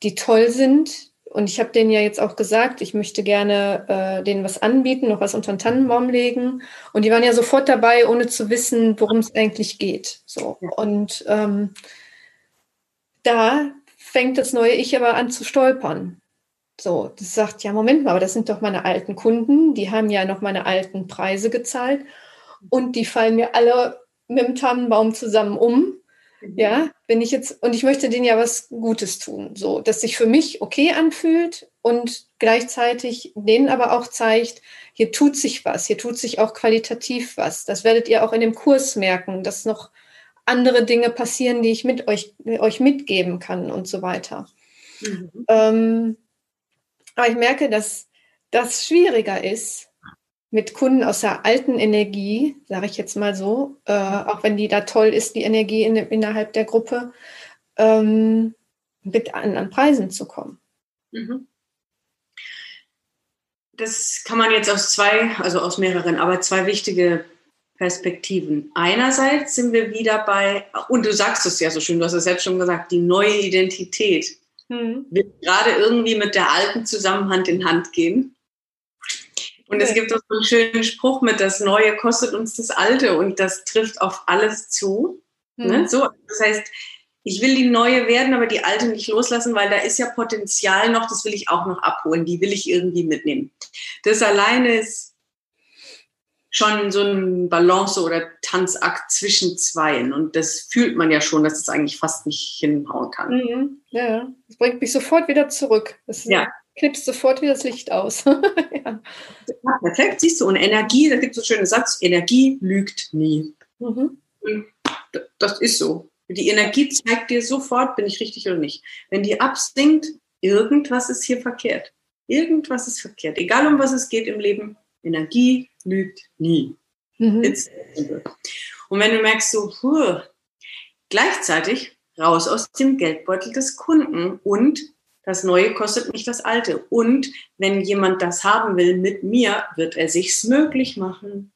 die toll sind. Und ich habe denen ja jetzt auch gesagt, ich möchte gerne äh, denen was anbieten, noch was unter den Tannenbaum legen. Und die waren ja sofort dabei, ohne zu wissen, worum es eigentlich geht. So. Und ähm, da fängt das neue Ich aber an zu stolpern. So, das sagt, ja, Moment mal, aber das sind doch meine alten Kunden, die haben ja noch meine alten Preise gezahlt und die fallen mir alle mit dem Tannenbaum zusammen um. Ja, wenn ich jetzt, und ich möchte denen ja was Gutes tun, so, dass sich für mich okay anfühlt und gleichzeitig denen aber auch zeigt, hier tut sich was, hier tut sich auch qualitativ was. Das werdet ihr auch in dem Kurs merken, dass noch andere Dinge passieren, die ich mit euch, euch mitgeben kann und so weiter. Mhm. Ähm, aber ich merke, dass das schwieriger ist mit Kunden aus der alten Energie, sage ich jetzt mal so, äh, auch wenn die da toll ist, die Energie in, innerhalb der Gruppe, ähm, mit anderen Preisen zu kommen. Mhm. Das kann man jetzt aus zwei, also aus mehreren, aber zwei wichtige Perspektiven. Einerseits sind wir wieder bei, und du sagst es ja so schön, du hast es selbst schon gesagt, die neue Identität hm. wird gerade irgendwie mit der alten zusammen Hand in Hand gehen. Und es gibt auch so einen schönen Spruch mit, das Neue kostet uns das Alte und das trifft auf alles zu. Hm. Ne? So, das heißt, ich will die neue werden, aber die alte nicht loslassen, weil da ist ja Potenzial noch, das will ich auch noch abholen, die will ich irgendwie mitnehmen. Das alleine ist schon so ein Balance oder Tanzakt zwischen zweien. Und das fühlt man ja schon, dass es eigentlich fast nicht hinhauen kann. Mhm. Ja, das bringt mich sofort wieder zurück. Das ja. Knipst sofort wieder das Licht aus. ja. ja. perfekt, siehst du. Und Energie, da gibt es so einen schönen Satz, Energie lügt nie. Mhm. Das ist so. Die Energie zeigt dir sofort, bin ich richtig oder nicht. Wenn die absinkt, irgendwas ist hier verkehrt. Irgendwas ist verkehrt. Egal um was es geht im Leben, Energie lügt nie. Mhm. Und wenn du merkst, so, puh, gleichzeitig raus aus dem Geldbeutel des Kunden und das Neue kostet nicht das Alte. Und wenn jemand das haben will mit mir, wird er sich's möglich machen.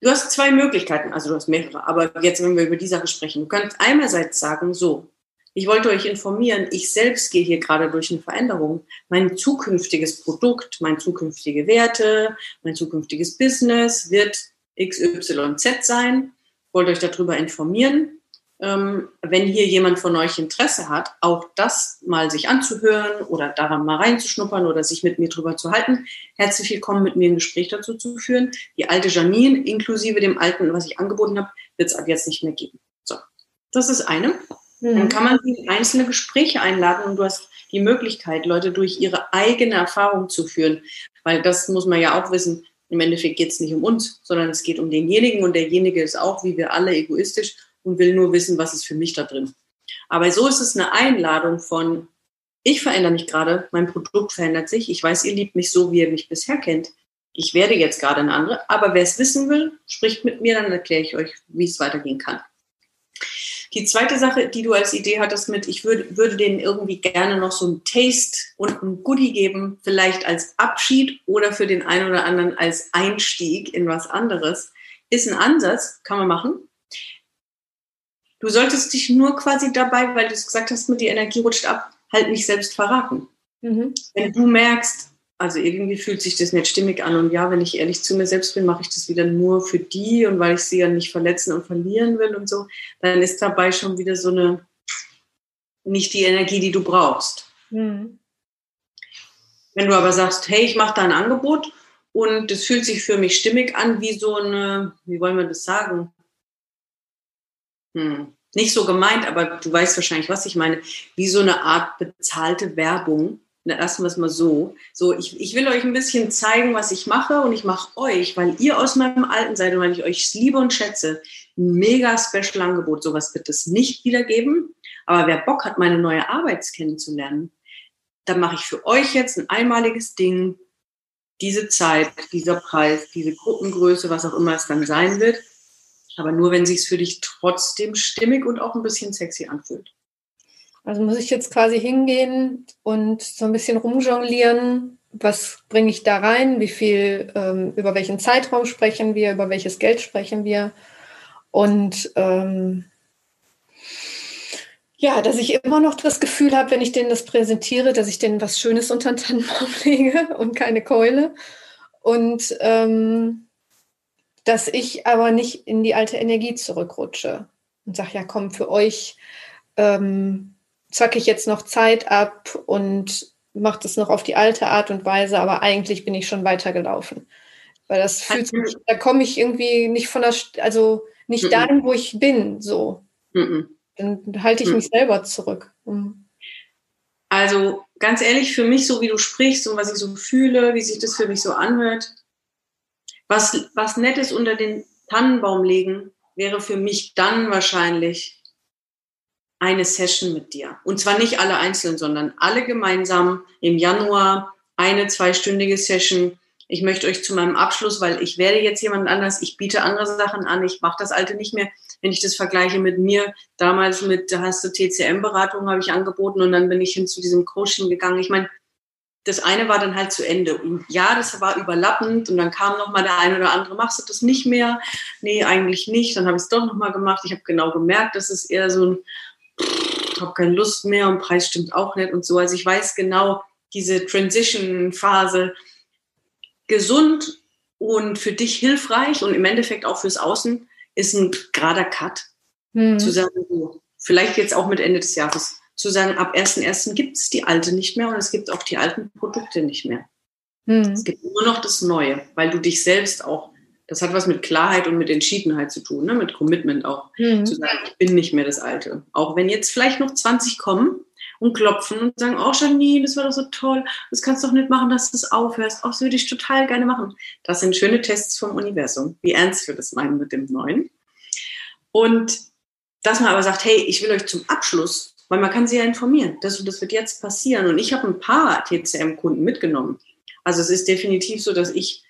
Du hast zwei Möglichkeiten, also du hast mehrere, aber jetzt, wenn wir über die Sache sprechen, du kannst einerseits sagen, so, ich wollte euch informieren, ich selbst gehe hier gerade durch eine Veränderung. Mein zukünftiges Produkt, meine zukünftige Werte, mein zukünftiges Business wird XYZ sein. Ich wollte euch darüber informieren. Ähm, wenn hier jemand von euch Interesse hat, auch das mal sich anzuhören oder daran mal reinzuschnuppern oder sich mit mir drüber zu halten, herzlich willkommen, mit mir ein Gespräch dazu zu führen. Die alte Janine, inklusive dem alten, was ich angeboten habe, wird es ab jetzt nicht mehr geben. So, das ist eine. Dann mhm. kann man sie in einzelne Gespräche einladen und du hast die Möglichkeit, Leute durch ihre eigene Erfahrung zu führen. Weil das muss man ja auch wissen. Im Endeffekt geht es nicht um uns, sondern es geht um denjenigen und derjenige ist auch, wie wir alle, egoistisch und will nur wissen, was ist für mich da drin. Aber so ist es eine Einladung von, ich verändere mich gerade, mein Produkt verändert sich, ich weiß, ihr liebt mich so, wie ihr mich bisher kennt. Ich werde jetzt gerade eine andere, aber wer es wissen will, spricht mit mir, dann erkläre ich euch, wie es weitergehen kann. Die zweite Sache, die du als Idee hattest mit, ich würde, würde denen irgendwie gerne noch so ein Taste und ein Goodie geben, vielleicht als Abschied oder für den einen oder anderen als Einstieg in was anderes, ist ein Ansatz, kann man machen. Du solltest dich nur quasi dabei, weil du es gesagt hast, mit die Energie rutscht ab, halt nicht selbst verraten. Mhm. Wenn du merkst, also irgendwie fühlt sich das nicht stimmig an. Und ja, wenn ich ehrlich zu mir selbst bin, mache ich das wieder nur für die und weil ich sie ja nicht verletzen und verlieren will und so, dann ist dabei schon wieder so eine, nicht die Energie, die du brauchst. Mhm. Wenn du aber sagst, hey, ich mache da ein Angebot und es fühlt sich für mich stimmig an, wie so eine, wie wollen wir das sagen? Hm. Nicht so gemeint, aber du weißt wahrscheinlich, was ich meine, wie so eine Art bezahlte Werbung lassen wir es mal so. So, ich, ich will euch ein bisschen zeigen, was ich mache und ich mache euch, weil ihr aus meinem Alten seid und weil ich euch liebe und schätze, ein mega special Angebot. Sowas wird es nicht wiedergeben. Aber wer Bock hat, meine neue Arbeit kennenzulernen, dann mache ich für euch jetzt ein einmaliges Ding. Diese Zeit, dieser Preis, diese Gruppengröße, was auch immer es dann sein wird. Aber nur, wenn sich es für dich trotzdem stimmig und auch ein bisschen sexy anfühlt. Also muss ich jetzt quasi hingehen und so ein bisschen rumjonglieren. Was bringe ich da rein? Wie viel, ähm, über welchen Zeitraum sprechen wir? Über welches Geld sprechen wir? Und ähm, ja, dass ich immer noch das Gefühl habe, wenn ich denen das präsentiere, dass ich denen was Schönes unter den Tannenbaum lege und keine Keule. Und ähm, dass ich aber nicht in die alte Energie zurückrutsche und sage, ja, komm, für euch ähm, zacke ich jetzt noch Zeit ab und mache das noch auf die alte Art und Weise, aber eigentlich bin ich schon weitergelaufen. Weil das fühlt sich, da komme ich irgendwie nicht von der, also nicht mhm. dahin, wo ich bin, so. Mhm. Dann halte ich mhm. mich selber zurück. Mhm. Also ganz ehrlich, für mich, so wie du sprichst und was ich so fühle, wie sich das für mich so anhört, was, was Nettes unter den Tannenbaum legen, wäre für mich dann wahrscheinlich eine Session mit dir. Und zwar nicht alle einzeln, sondern alle gemeinsam im Januar eine zweistündige Session. Ich möchte euch zu meinem Abschluss, weil ich werde jetzt jemand anders, ich biete andere Sachen an, ich mache das alte nicht mehr. Wenn ich das vergleiche mit mir, damals mit, da hast du TCM-Beratung, habe ich angeboten und dann bin ich hin zu diesem Coaching gegangen. Ich meine, das eine war dann halt zu Ende. Und ja, das war überlappend und dann kam noch mal der eine oder andere, machst du das nicht mehr? Nee, eigentlich nicht. Dann habe ich es doch noch mal gemacht. Ich habe genau gemerkt, das ist eher so ein habe keine Lust mehr und Preis stimmt auch nicht und so. Also ich weiß genau, diese Transition-Phase gesund und für dich hilfreich und im Endeffekt auch fürs Außen ist ein gerader Cut. Hm. Zu sagen, so, vielleicht jetzt auch mit Ende des Jahres, zu sagen, ab 1.1. gibt es die alte nicht mehr und es gibt auch die alten Produkte nicht mehr. Hm. Es gibt nur noch das Neue, weil du dich selbst auch das hat was mit Klarheit und mit Entschiedenheit zu tun, ne? mit Commitment auch. Mhm. Zu sagen, ich bin nicht mehr das Alte. Auch wenn jetzt vielleicht noch 20 kommen und klopfen und sagen, oh Janine, das war doch so toll, das kannst du doch nicht machen, dass du das aufhörst. Auch oh, das würde ich total gerne machen. Das sind schöne Tests vom Universum, wie ernst wir das meinen mit dem Neuen. Und dass man aber sagt, hey, ich will euch zum Abschluss, weil man kann sie ja informieren, das, das wird jetzt passieren. Und ich habe ein paar TCM-Kunden mitgenommen. Also es ist definitiv so, dass ich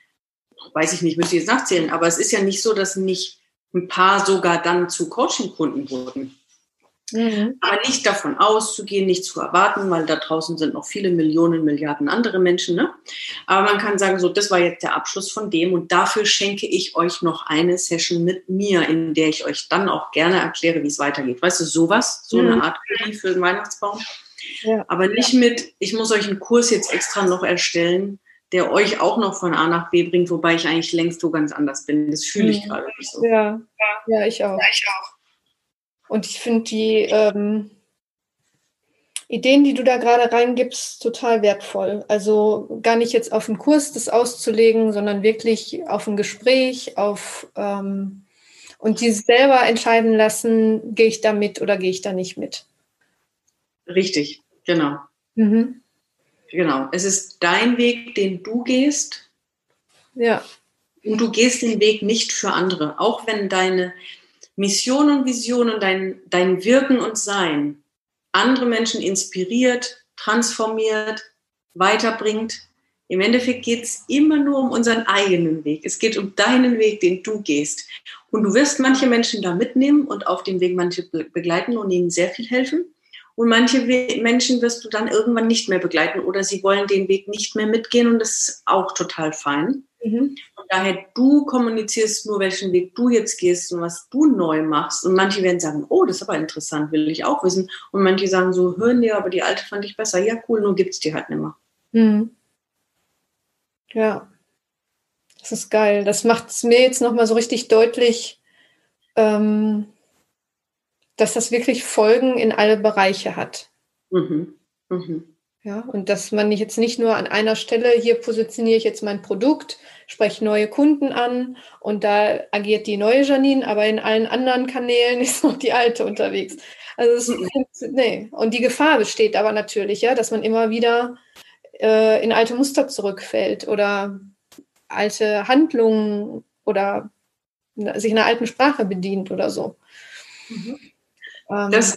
weiß ich nicht, müsste ich jetzt nachzählen, aber es ist ja nicht so, dass nicht ein paar sogar dann zu Coaching-Kunden wurden. Mhm. Aber nicht davon auszugehen, nicht zu erwarten, weil da draußen sind noch viele Millionen, Milliarden andere Menschen. Ne? Aber man kann sagen, so, das war jetzt der Abschluss von dem und dafür schenke ich euch noch eine Session mit mir, in der ich euch dann auch gerne erkläre, wie es weitergeht. Weißt du, sowas, so mhm. eine Art für den Weihnachtsbaum. Ja. Aber nicht mit, ich muss euch einen Kurs jetzt extra noch erstellen, der euch auch noch von A nach B bringt, wobei ich eigentlich längst so ganz anders bin. Das fühle ich mhm. gerade nicht so. Ja, ja, ich auch. Ja, ich auch. Und ich finde die ähm, Ideen, die du da gerade reingibst, total wertvoll. Also gar nicht jetzt auf einen Kurs das auszulegen, sondern wirklich auf ein Gespräch, auf ähm, und die selber entscheiden lassen, gehe ich da mit oder gehe ich da nicht mit. Richtig, genau. Mhm. Genau. Es ist dein Weg, den du gehst. Ja. Und du gehst den Weg nicht für andere. Auch wenn deine Mission und Vision und dein, dein Wirken und Sein andere Menschen inspiriert, transformiert, weiterbringt. Im Endeffekt geht es immer nur um unseren eigenen Weg. Es geht um deinen Weg, den du gehst. Und du wirst manche Menschen da mitnehmen und auf dem Weg manche begleiten und ihnen sehr viel helfen. Und manche Menschen wirst du dann irgendwann nicht mehr begleiten oder sie wollen den Weg nicht mehr mitgehen und das ist auch total fein. Mhm. Und daher, du kommunizierst nur, welchen Weg du jetzt gehst und was du neu machst. Und manche werden sagen, oh, das ist aber interessant, will ich auch wissen. Und manche sagen so, hören dir, aber die alte fand ich besser. Ja, cool, nur gibt es die halt nicht mehr. Mhm. Ja, das ist geil. Das macht es mir jetzt nochmal so richtig deutlich, ähm, dass das wirklich Folgen in alle Bereiche hat. Mhm. Mhm. Ja, und dass man jetzt nicht nur an einer Stelle, hier positioniere ich jetzt mein Produkt, spreche neue Kunden an und da agiert die neue Janine, aber in allen anderen Kanälen ist noch die alte unterwegs. Also es, mhm. nee. Und die Gefahr besteht aber natürlich, ja, dass man immer wieder äh, in alte Muster zurückfällt oder alte Handlungen oder sich einer alten Sprache bedient oder so. Mhm. Ähm, das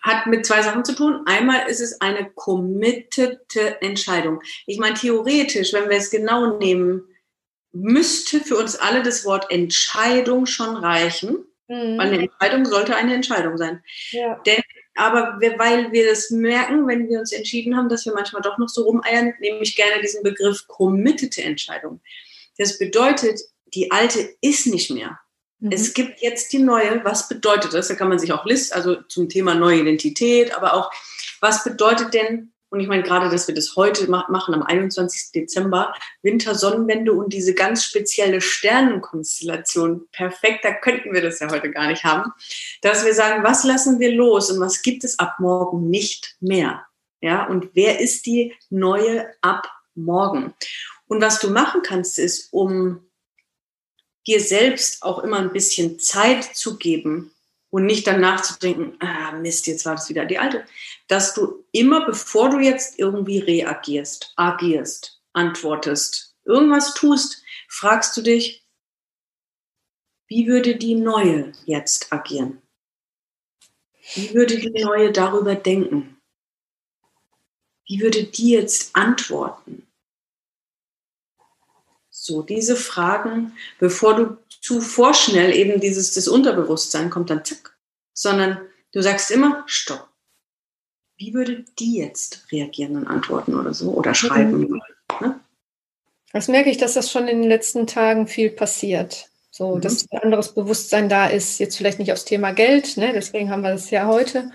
hat mit zwei Sachen zu tun. Einmal ist es eine committete Entscheidung. Ich meine, theoretisch, wenn wir es genau nehmen, müsste für uns alle das Wort Entscheidung schon reichen. Mhm. Weil eine Entscheidung sollte eine Entscheidung sein. Ja. Denn, aber wir, weil wir das merken, wenn wir uns entschieden haben, dass wir manchmal doch noch so rumeiern, nehme ich gerne diesen Begriff committete Entscheidung. Das bedeutet, die alte ist nicht mehr. Mhm. Es gibt jetzt die neue. Was bedeutet das? Da kann man sich auch listen, also zum Thema neue Identität, aber auch, was bedeutet denn, und ich meine gerade, dass wir das heute machen, am 21. Dezember, Wintersonnenwende und diese ganz spezielle Sternenkonstellation, perfekt, da könnten wir das ja heute gar nicht haben, dass wir sagen, was lassen wir los und was gibt es ab morgen nicht mehr? Ja, und wer ist die neue ab morgen? Und was du machen kannst, ist, um dir selbst auch immer ein bisschen Zeit zu geben und nicht dann nachzudenken, ah Mist, jetzt war das wieder die alte, dass du immer, bevor du jetzt irgendwie reagierst, agierst, antwortest, irgendwas tust, fragst du dich, wie würde die neue jetzt agieren? Wie würde die neue darüber denken? Wie würde die jetzt antworten? So, diese Fragen, bevor du zu vorschnell eben dieses, das Unterbewusstsein kommt dann zack, sondern du sagst immer, stopp. Wie würde die jetzt reagieren und antworten oder so oder schreiben? Mhm. Ne? Das merke ich, dass das schon in den letzten Tagen viel passiert. So, mhm. dass ein anderes Bewusstsein da ist, jetzt vielleicht nicht aufs Thema Geld, ne, deswegen haben wir das ja heute,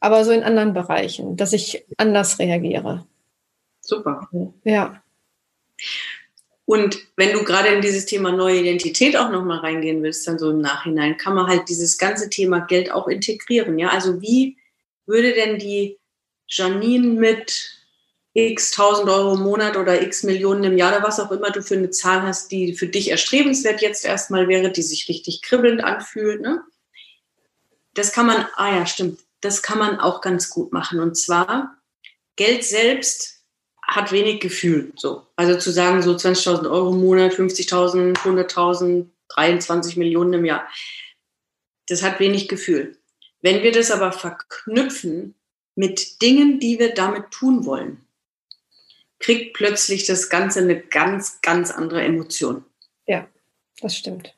aber so in anderen Bereichen, dass ich anders reagiere. Super. Ja. Und wenn du gerade in dieses Thema neue Identität auch nochmal reingehen willst, dann so im Nachhinein, kann man halt dieses ganze Thema Geld auch integrieren. Ja, also wie würde denn die Janine mit x tausend Euro im Monat oder x Millionen im Jahr oder was auch immer du für eine Zahl hast, die für dich erstrebenswert jetzt erstmal wäre, die sich richtig kribbelnd anfühlt, ne? Das kann man, ah ja, stimmt, das kann man auch ganz gut machen. Und zwar, Geld selbst hat wenig Gefühl. So. Also zu sagen, so 20.000 Euro im Monat, 50.000, 100.000, 23 Millionen im Jahr, das hat wenig Gefühl. Wenn wir das aber verknüpfen mit Dingen, die wir damit tun wollen, kriegt plötzlich das Ganze eine ganz, ganz andere Emotion. Ja, das stimmt.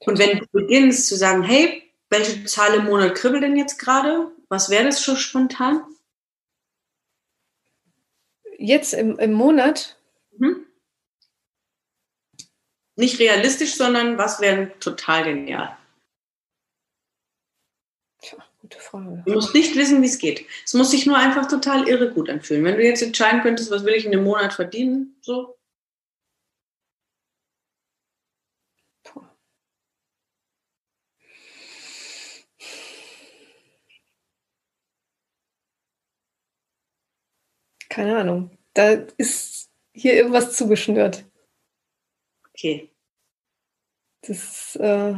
Und wenn du beginnst zu sagen, hey, welche Zahl im Monat kribbelt denn jetzt gerade? Was wäre das schon spontan? Jetzt im, im Monat? Mhm. Nicht realistisch, sondern was wäre total genial? Tja, gute Frage. Du musst nicht wissen, wie es geht. Es muss sich nur einfach total irre gut anfühlen. Wenn du jetzt entscheiden könntest, was will ich in einem Monat verdienen, so. Keine Ahnung. Da ist hier irgendwas zugeschnürt. Okay. Das, äh,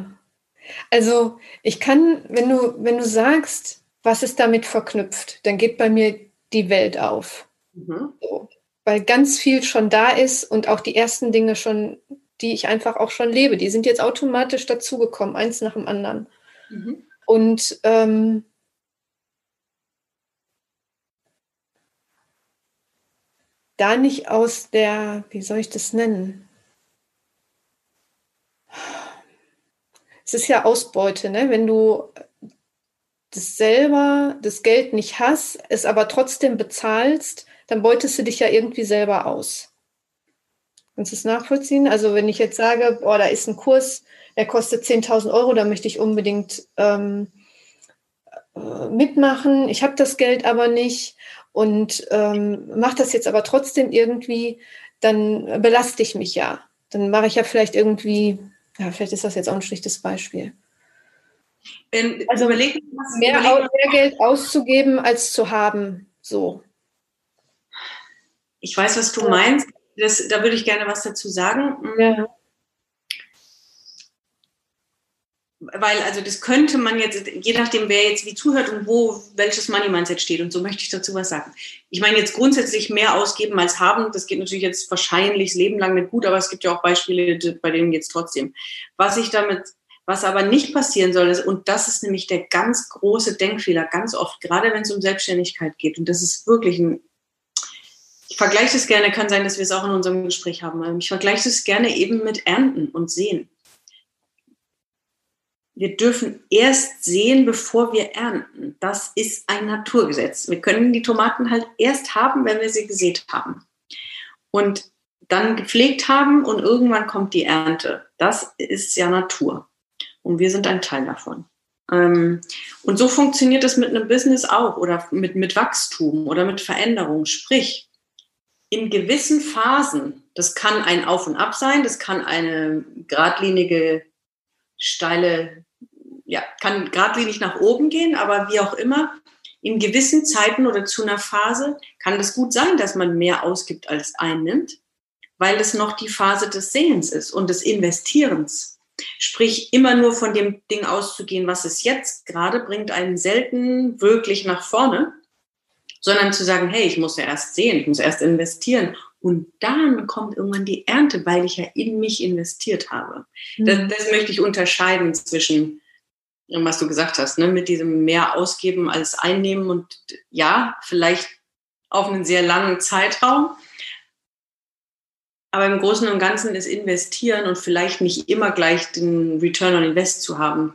also ich kann, wenn du, wenn du sagst, was ist damit verknüpft, dann geht bei mir die Welt auf. Mhm. So. Weil ganz viel schon da ist und auch die ersten Dinge schon, die ich einfach auch schon lebe, die sind jetzt automatisch dazugekommen, eins nach dem anderen. Mhm. Und ähm, da nicht aus der, wie soll ich das nennen? Es ist ja Ausbeute, ne? wenn du das selber, das Geld nicht hast, es aber trotzdem bezahlst, dann beutest du dich ja irgendwie selber aus. Kannst du es nachvollziehen? Also wenn ich jetzt sage, boah, da ist ein Kurs, der kostet 10.000 Euro, da möchte ich unbedingt ähm, äh, mitmachen, ich habe das Geld aber nicht und ähm, mache das jetzt aber trotzdem irgendwie, dann belaste ich mich ja. Dann mache ich ja vielleicht irgendwie, ja, vielleicht ist das jetzt auch ein schlichtes Beispiel. Ähm, also überleg, mehr, überleg, mehr Geld auszugeben als zu haben, so. Ich weiß, was du meinst. Das, da würde ich gerne was dazu sagen. Ja. Weil also das könnte man jetzt, je nachdem, wer jetzt wie zuhört und wo welches Money Mindset steht und so möchte ich dazu was sagen. Ich meine jetzt grundsätzlich mehr ausgeben als haben, das geht natürlich jetzt wahrscheinlich das Leben lang nicht gut, aber es gibt ja auch Beispiele, bei denen jetzt trotzdem. Was ich damit, was aber nicht passieren soll, ist, und das ist nämlich der ganz große Denkfehler, ganz oft, gerade wenn es um Selbstständigkeit geht, und das ist wirklich ein ich vergleiche es gerne, kann sein, dass wir es auch in unserem Gespräch haben. Ich vergleiche es gerne eben mit Ernten und Sehen wir dürfen erst sehen, bevor wir ernten. Das ist ein Naturgesetz. Wir können die Tomaten halt erst haben, wenn wir sie gesät haben. Und dann gepflegt haben und irgendwann kommt die Ernte. Das ist ja Natur. Und wir sind ein Teil davon. Ähm, und so funktioniert es mit einem Business auch oder mit, mit Wachstum oder mit Veränderung. Sprich, in gewissen Phasen, das kann ein Auf und Ab sein, das kann eine geradlinige steile, ja, kann geradlinig nach oben gehen, aber wie auch immer, in gewissen Zeiten oder zu einer Phase kann es gut sein, dass man mehr ausgibt als einnimmt, weil es noch die Phase des Sehens ist und des Investierens. Sprich, immer nur von dem Ding auszugehen, was es jetzt gerade bringt, einen selten wirklich nach vorne, sondern zu sagen, hey, ich muss ja erst sehen, ich muss erst investieren und dann kommt irgendwann die Ernte, weil ich ja in mich investiert habe. Mhm. Das, das, möchte ich unterscheiden zwischen, was du gesagt hast, ne, mit diesem mehr ausgeben als einnehmen und ja, vielleicht auf einen sehr langen Zeitraum. Aber im Großen und Ganzen ist investieren und vielleicht nicht immer gleich den Return on Invest zu haben,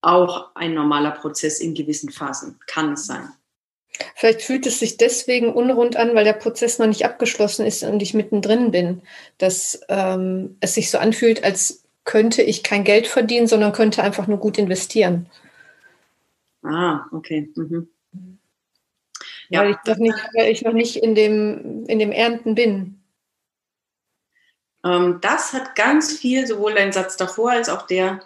auch ein normaler Prozess in gewissen Phasen. Kann es sein. Vielleicht fühlt es sich deswegen unrund an, weil der Prozess noch nicht abgeschlossen ist und ich mittendrin bin, dass ähm, es sich so anfühlt, als könnte ich kein Geld verdienen, sondern könnte einfach nur gut investieren. Ah, okay. Mhm. Ja. Weil, ich noch nicht, weil ich noch nicht in dem, in dem Ernten bin. Ähm, das hat ganz viel, sowohl dein Satz davor als auch der,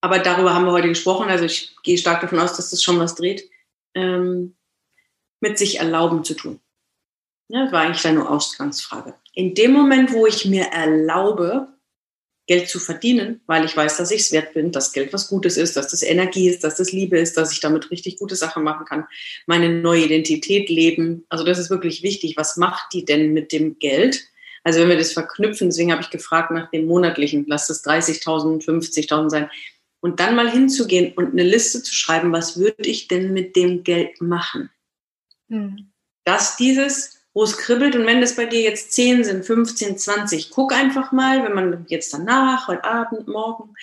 aber darüber haben wir heute gesprochen, also ich gehe stark davon aus, dass das schon was dreht. Ähm, mit sich erlauben zu tun. Ja, das war eigentlich deine Ausgangsfrage. In dem Moment, wo ich mir erlaube, Geld zu verdienen, weil ich weiß, dass ich es wert bin, dass Geld was Gutes ist, dass das Energie ist, dass das Liebe ist, dass ich damit richtig gute Sachen machen kann, meine neue Identität leben. Also das ist wirklich wichtig. Was macht die denn mit dem Geld? Also wenn wir das verknüpfen, deswegen habe ich gefragt nach dem monatlichen, lass es 30.000, 50.000 sein. Und dann mal hinzugehen und eine Liste zu schreiben, was würde ich denn mit dem Geld machen? Hm. Dass dieses, wo es kribbelt und wenn das bei dir jetzt 10 sind, 15, 20, guck einfach mal, wenn man jetzt danach, heute Abend, morgen,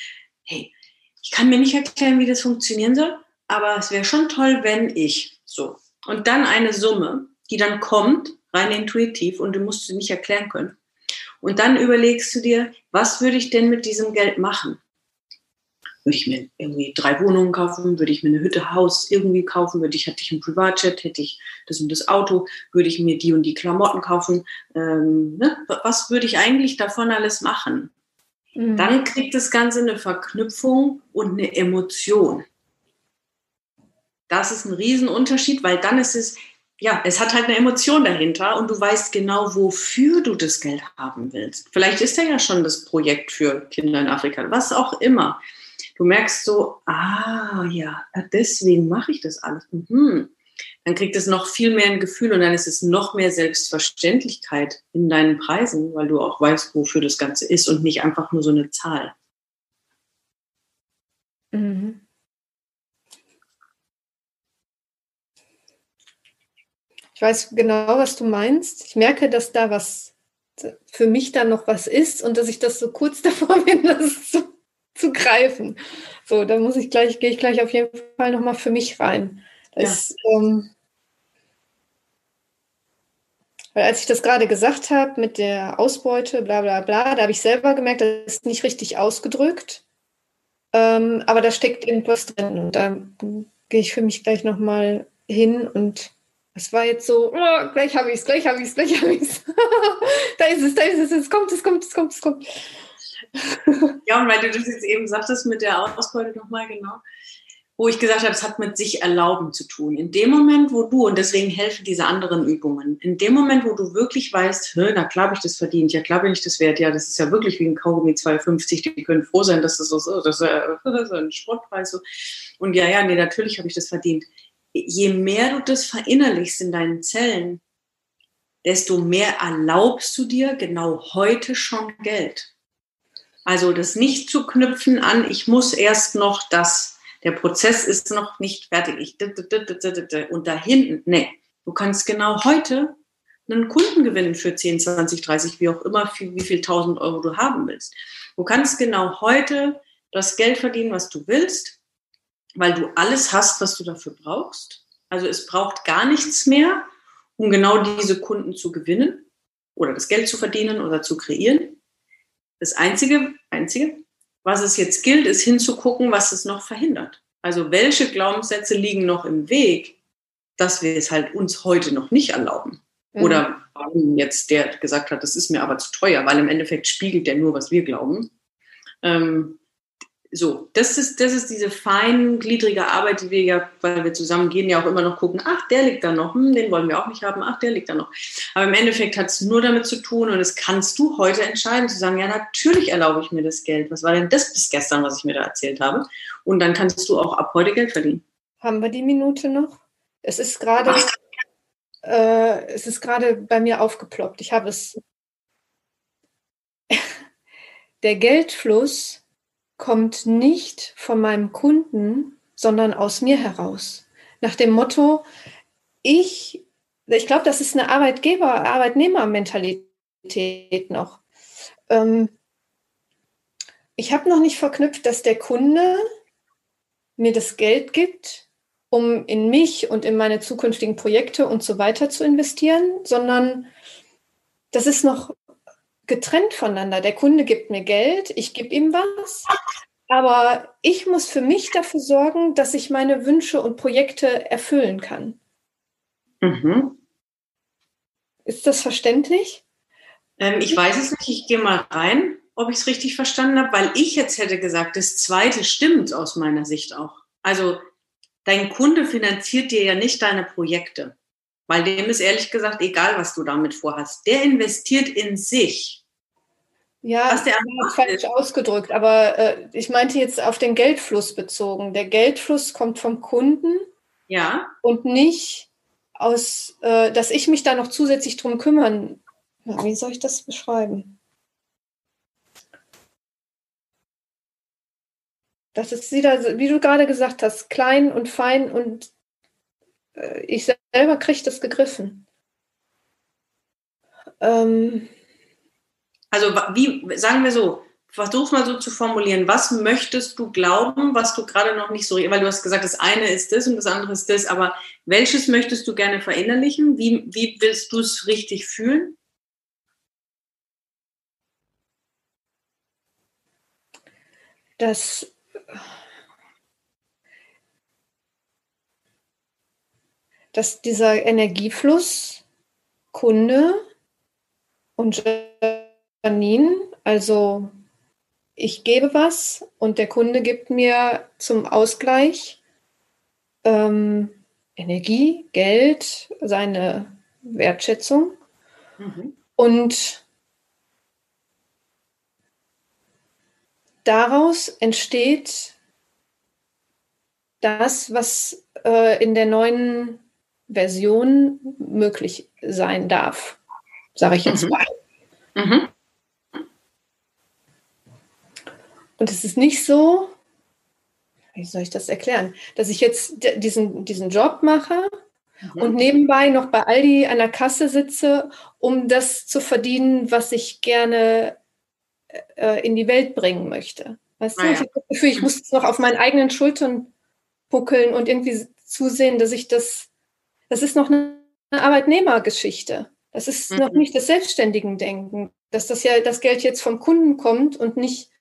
hey, ich kann mir nicht erklären, wie das funktionieren soll, aber es wäre schon toll, wenn ich so. Und dann eine Summe, die dann kommt, rein intuitiv und du musst sie nicht erklären können. Und dann überlegst du dir, was würde ich denn mit diesem Geld machen? Würde ich mir irgendwie drei Wohnungen kaufen, würde ich mir eine Hütte, Haus irgendwie kaufen, würde ich, hätte ich ein Privatjet, hätte ich das und das Auto, würde ich mir die und die Klamotten kaufen. Ähm, ne? Was würde ich eigentlich davon alles machen? Mhm. Dann kriegt das Ganze eine Verknüpfung und eine Emotion. Das ist ein Riesenunterschied, weil dann ist es, ja, es hat halt eine Emotion dahinter und du weißt genau, wofür du das Geld haben willst. Vielleicht ist da ja schon das Projekt für Kinder in Afrika, was auch immer du merkst so, ah ja, deswegen mache ich das alles. Mhm. Dann kriegt es noch viel mehr ein Gefühl und dann ist es noch mehr Selbstverständlichkeit in deinen Preisen, weil du auch weißt, wofür das Ganze ist und nicht einfach nur so eine Zahl. Mhm. Ich weiß genau, was du meinst. Ich merke, dass da was für mich da noch was ist und dass ich das so kurz davor bin, das zu zu greifen. So, da muss ich gleich, gehe ich gleich auf jeden Fall nochmal für mich rein. Ja. ähm, weil als ich das gerade gesagt habe mit der Ausbeute, bla bla bla, da habe ich selber gemerkt, das ist nicht richtig ausgedrückt. Ähm, aber da steckt irgendwas drin. Und da gehe ich für mich gleich nochmal hin und Es war jetzt so, oh, gleich habe ich es, gleich habe ich es, gleich habe ich es. da ist es, da ist es, es kommt, es kommt, es kommt, es kommt. ja, und weil du das jetzt eben sagtest mit der Ausbeute nochmal genau, wo ich gesagt habe, es hat mit sich erlauben zu tun. In dem Moment, wo du, und deswegen helfen diese anderen Übungen, in dem Moment, wo du wirklich weißt, na klar habe ich das verdient, ja klar bin ich das wert, ja, das ist ja wirklich wie ein Kaugummi 2,50, die können froh sein, dass das so ist, das ist ein Sportpreis so. Und ja, ja, nee, natürlich habe ich das verdient. Je mehr du das verinnerlichst in deinen Zellen, desto mehr erlaubst du dir genau heute schon Geld. Also das nicht zu knüpfen an, ich muss erst noch das der Prozess ist noch nicht fertig. Ich, und da hinten, nee, du kannst genau heute einen Kunden gewinnen für 10, 20, 30, wie auch immer, wie viel tausend Euro du haben willst. Du kannst genau heute das Geld verdienen, was du willst, weil du alles hast, was du dafür brauchst. Also es braucht gar nichts mehr, um genau diese Kunden zu gewinnen oder das Geld zu verdienen oder zu kreieren. Das Einzige, Einzige, was es jetzt gilt, ist hinzugucken, was es noch verhindert. Also welche Glaubenssätze liegen noch im Weg, dass wir es halt uns heute noch nicht erlauben. Mhm. Oder warum jetzt der gesagt hat, das ist mir aber zu teuer, weil im Endeffekt spiegelt der nur, was wir glauben. Ähm, so, das ist, das ist diese feingliedrige Arbeit, die wir ja, weil wir zusammen gehen, ja auch immer noch gucken, ach, der liegt da noch, hm, den wollen wir auch nicht haben, ach, der liegt da noch. Aber im Endeffekt hat es nur damit zu tun und das kannst du heute entscheiden, zu sagen, ja, natürlich erlaube ich mir das Geld. Was war denn das bis gestern, was ich mir da erzählt habe? Und dann kannst du auch ab heute Geld verdienen. Haben wir die Minute noch? Es ist gerade, äh, es ist gerade bei mir aufgeploppt. Ich habe es. Der Geldfluss kommt nicht von meinem Kunden, sondern aus mir heraus. Nach dem Motto, ich, ich glaube, das ist eine Arbeitgeber, Arbeitnehmermentalität noch. Ähm, ich habe noch nicht verknüpft, dass der Kunde mir das Geld gibt, um in mich und in meine zukünftigen Projekte und so weiter zu investieren, sondern das ist noch getrennt voneinander. Der Kunde gibt mir Geld, ich gebe ihm was, aber ich muss für mich dafür sorgen, dass ich meine Wünsche und Projekte erfüllen kann. Mhm. Ist das verständlich? Ähm, ich weiß es nicht, ich gehe mal rein, ob ich es richtig verstanden habe, weil ich jetzt hätte gesagt, das zweite stimmt aus meiner Sicht auch. Also dein Kunde finanziert dir ja nicht deine Projekte. Weil dem ist ehrlich gesagt egal, was du damit vorhast. Der investiert in sich. Ja, was der falsch ausgedrückt, aber äh, ich meinte jetzt auf den Geldfluss bezogen. Der Geldfluss kommt vom Kunden. Ja. Und nicht aus, äh, dass ich mich da noch zusätzlich drum kümmern. Ja, wie soll ich das beschreiben? Das ist wieder, wie du gerade gesagt hast, klein und fein und ich selber kriege das gegriffen. Ähm, also wie, sagen wir so, versuch mal so zu formulieren, was möchtest du glauben, was du gerade noch nicht so, weil du hast gesagt, das eine ist das und das andere ist das, aber welches möchtest du gerne verinnerlichen? Wie, wie willst du es richtig fühlen? Das dass dieser Energiefluss Kunde und Janine, also ich gebe was und der Kunde gibt mir zum Ausgleich ähm, Energie, Geld, seine Wertschätzung. Mhm. Und daraus entsteht das, was äh, in der neuen Version möglich sein darf, sage ich jetzt mhm. mal. Mhm. Und es ist nicht so, wie soll ich das erklären, dass ich jetzt diesen, diesen Job mache mhm. und nebenbei noch bei Aldi an der Kasse sitze, um das zu verdienen, was ich gerne äh, in die Welt bringen möchte. Weißt ah, du, ja. ich habe das Gefühl, ich muss es noch auf meinen eigenen Schultern buckeln und irgendwie zusehen, dass ich das das ist noch eine Arbeitnehmergeschichte. Das ist mhm. noch nicht das selbstständigen Denken, dass das ja das Geld jetzt vom Kunden kommt und nicht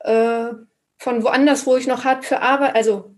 äh, von woanders, wo ich noch hart für Arbeit, also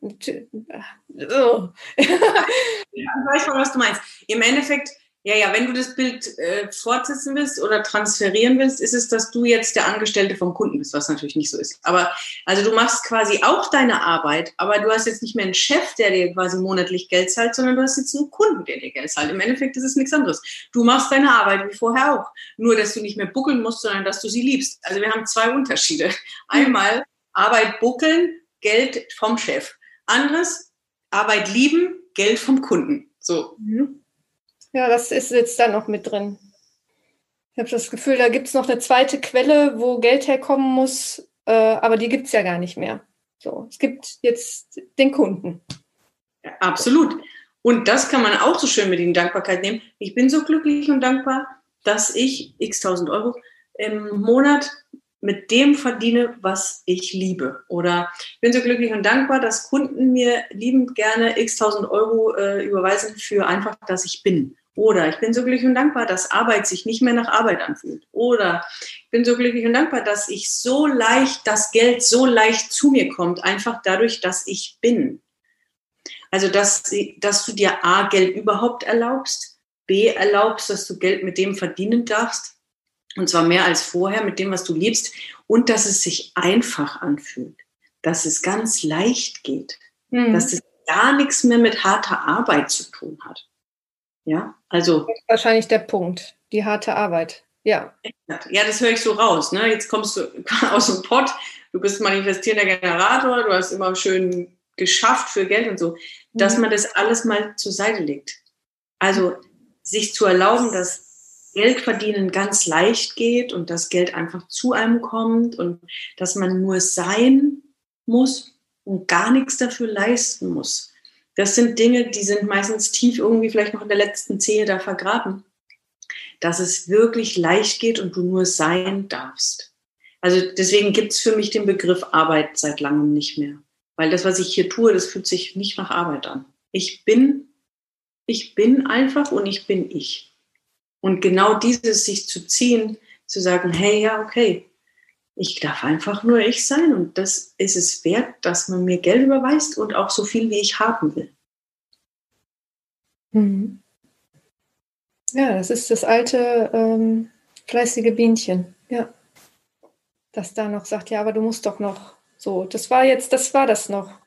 Oh. ich weiß schon, was du meinst. Im Endeffekt ja, ja, wenn du das Bild äh, fortsetzen willst oder transferieren willst, ist es, dass du jetzt der Angestellte vom Kunden bist, was natürlich nicht so ist. Aber also du machst quasi auch deine Arbeit, aber du hast jetzt nicht mehr einen Chef, der dir quasi monatlich Geld zahlt, sondern du hast jetzt einen Kunden, der dir Geld zahlt. Im Endeffekt ist es nichts anderes. Du machst deine Arbeit wie vorher auch. Nur, dass du nicht mehr buckeln musst, sondern dass du sie liebst. Also wir haben zwei Unterschiede. Einmal Arbeit buckeln, Geld vom Chef. Anderes, Arbeit lieben, Geld vom Kunden. So. Mhm. Ja, das ist jetzt da noch mit drin. Ich habe das Gefühl, da gibt es noch eine zweite Quelle, wo Geld herkommen muss, äh, aber die gibt es ja gar nicht mehr. So, es gibt jetzt den Kunden. Ja, absolut. Und das kann man auch so schön mit in Dankbarkeit nehmen. Ich bin so glücklich und dankbar, dass ich x tausend Euro im Monat mit dem verdiene, was ich liebe. Oder ich bin so glücklich und dankbar, dass Kunden mir liebend gerne x tausend Euro äh, überweisen für einfach, dass ich bin. Oder ich bin so glücklich und dankbar, dass Arbeit sich nicht mehr nach Arbeit anfühlt. Oder ich bin so glücklich und dankbar, dass ich so leicht, das Geld so leicht zu mir kommt, einfach dadurch, dass ich bin. Also, dass, dass du dir A, Geld überhaupt erlaubst, B, erlaubst, dass du Geld mit dem verdienen darfst, und zwar mehr als vorher, mit dem, was du liebst, und dass es sich einfach anfühlt, dass es ganz leicht geht, mhm. dass es gar nichts mehr mit harter Arbeit zu tun hat. Ja, also. Das ist wahrscheinlich der Punkt, die harte Arbeit. Ja. Ja, das höre ich so raus. Ne? Jetzt kommst du aus dem Pott, du bist manifestierender Generator, du hast immer schön geschafft für Geld und so, dass mhm. man das alles mal zur Seite legt. Also sich zu erlauben, dass Geld verdienen ganz leicht geht und dass Geld einfach zu einem kommt und dass man nur sein muss und gar nichts dafür leisten muss. Das sind Dinge, die sind meistens tief irgendwie vielleicht noch in der letzten Zehe da vergraben. Dass es wirklich leicht geht und du nur sein darfst. Also deswegen gibt es für mich den Begriff Arbeit seit langem nicht mehr. Weil das, was ich hier tue, das fühlt sich nicht nach Arbeit an. Ich bin, ich bin einfach und ich bin ich. Und genau dieses sich zu ziehen, zu sagen, hey, ja, okay, ich darf einfach nur ich sein und das ist es wert, dass man mir Geld überweist und auch so viel, wie ich haben will. Mhm. Ja, das ist das alte ähm, fleißige Bienchen, ja. Das da noch sagt, ja, aber du musst doch noch so. Das war jetzt, das war das noch.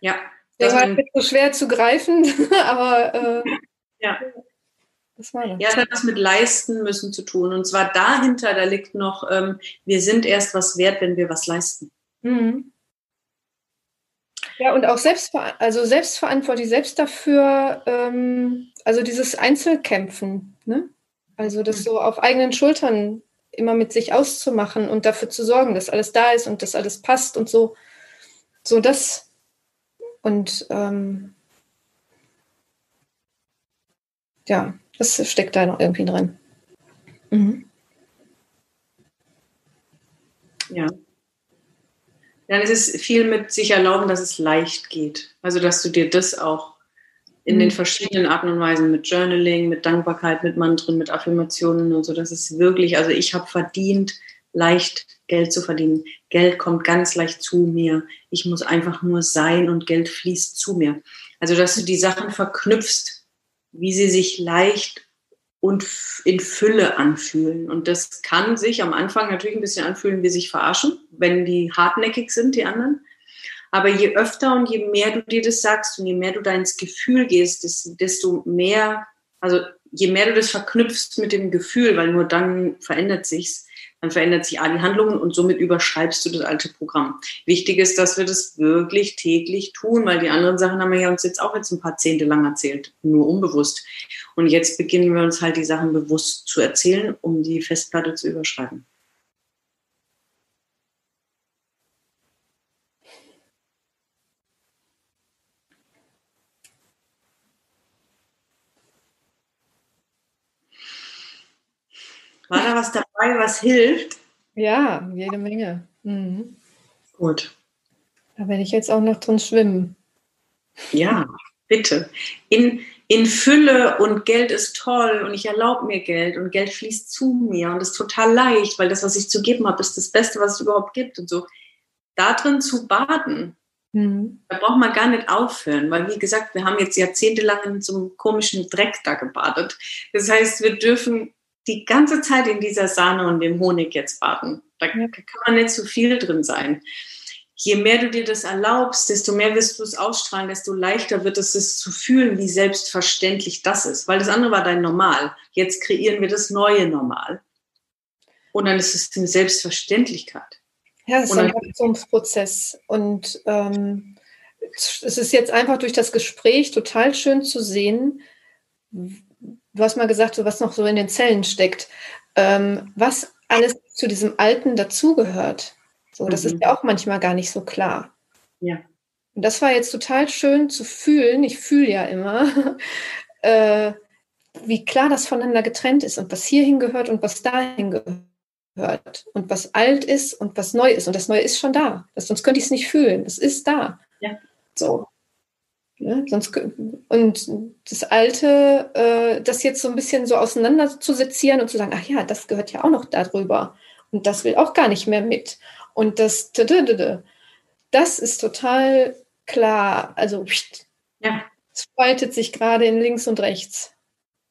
Ja. Das war halt so schwer zu greifen, aber äh, ja. Das war das. Ja, das hat was mit leisten müssen zu tun. Und zwar dahinter, da liegt noch, ähm, wir sind erst was wert, wenn wir was leisten. Mhm. Ja, und auch selbstver also selbstverantwortlich, selbst dafür, ähm, also dieses Einzelkämpfen, ne? Also das so auf eigenen Schultern immer mit sich auszumachen und dafür zu sorgen, dass alles da ist und dass alles passt und so. So das. Und ähm, ja, das steckt da noch irgendwie drin. Mhm. Ja. Dann ist es viel mit sich erlauben, dass es leicht geht. Also, dass du dir das auch in mhm. den verschiedenen Arten und Weisen mit Journaling, mit Dankbarkeit, mit Mantren, mit Affirmationen und so, dass es wirklich, also ich habe verdient, leicht Geld zu verdienen. Geld kommt ganz leicht zu mir. Ich muss einfach nur sein und Geld fließt zu mir. Also, dass du die Sachen verknüpfst, wie sie sich leicht und in Fülle anfühlen. Und das kann sich am Anfang natürlich ein bisschen anfühlen, wie sich verarschen, wenn die hartnäckig sind, die anderen. Aber je öfter und je mehr du dir das sagst und je mehr du da ins Gefühl gehst, desto mehr, also je mehr du das verknüpfst mit dem Gefühl, weil nur dann verändert sich's, dann verändert sich A die Handlungen und somit überschreibst du das alte Programm. Wichtig ist, dass wir das wirklich täglich tun, weil die anderen Sachen haben wir ja uns jetzt auch jetzt ein paar Zehnte lang erzählt, nur unbewusst. Und jetzt beginnen wir uns halt die Sachen bewusst zu erzählen, um die Festplatte zu überschreiben. War da was dabei, was hilft? Ja, jede Menge. Mhm. Gut. Da werde ich jetzt auch noch drin schwimmen. Ja, bitte. In, in Fülle und Geld ist toll und ich erlaube mir Geld und Geld fließt zu mir und ist total leicht, weil das, was ich zu geben habe, ist das Beste, was es überhaupt gibt und so. Da drin zu baden Mhm. Da braucht man gar nicht aufhören, weil wie gesagt, wir haben jetzt jahrzehntelang in so einem komischen Dreck da gebadet. Das heißt, wir dürfen die ganze Zeit in dieser Sahne und dem Honig jetzt baden. Da kann man nicht zu viel drin sein. Je mehr du dir das erlaubst, desto mehr wirst du es ausstrahlen, desto leichter wird es, es zu fühlen, wie selbstverständlich das ist. Weil das andere war dein Normal. Jetzt kreieren wir das neue Normal. Und dann ist es eine Selbstverständlichkeit. Ja, es ist ein Wachstumsprozess. Und ähm, es ist jetzt einfach durch das Gespräch total schön zu sehen, du hast mal gesagt, was noch so in den Zellen steckt, ähm, was alles zu diesem Alten dazugehört. So, das mhm. ist ja auch manchmal gar nicht so klar. Ja. Und das war jetzt total schön zu fühlen. Ich fühle ja immer, äh, wie klar das voneinander getrennt ist und was hierhin gehört und was dahin gehört hört und was alt ist und was neu ist. Und das Neue ist schon da. Das, sonst könnte ich es nicht fühlen. Es ist da. Ja. So. Ja, sonst, und das Alte, äh, das jetzt so ein bisschen so auseinander zu sezieren und zu sagen, ach ja, das gehört ja auch noch darüber. Und das will auch gar nicht mehr mit. Und das, das ist total klar. Also, ja. es spaltet sich gerade in links und rechts.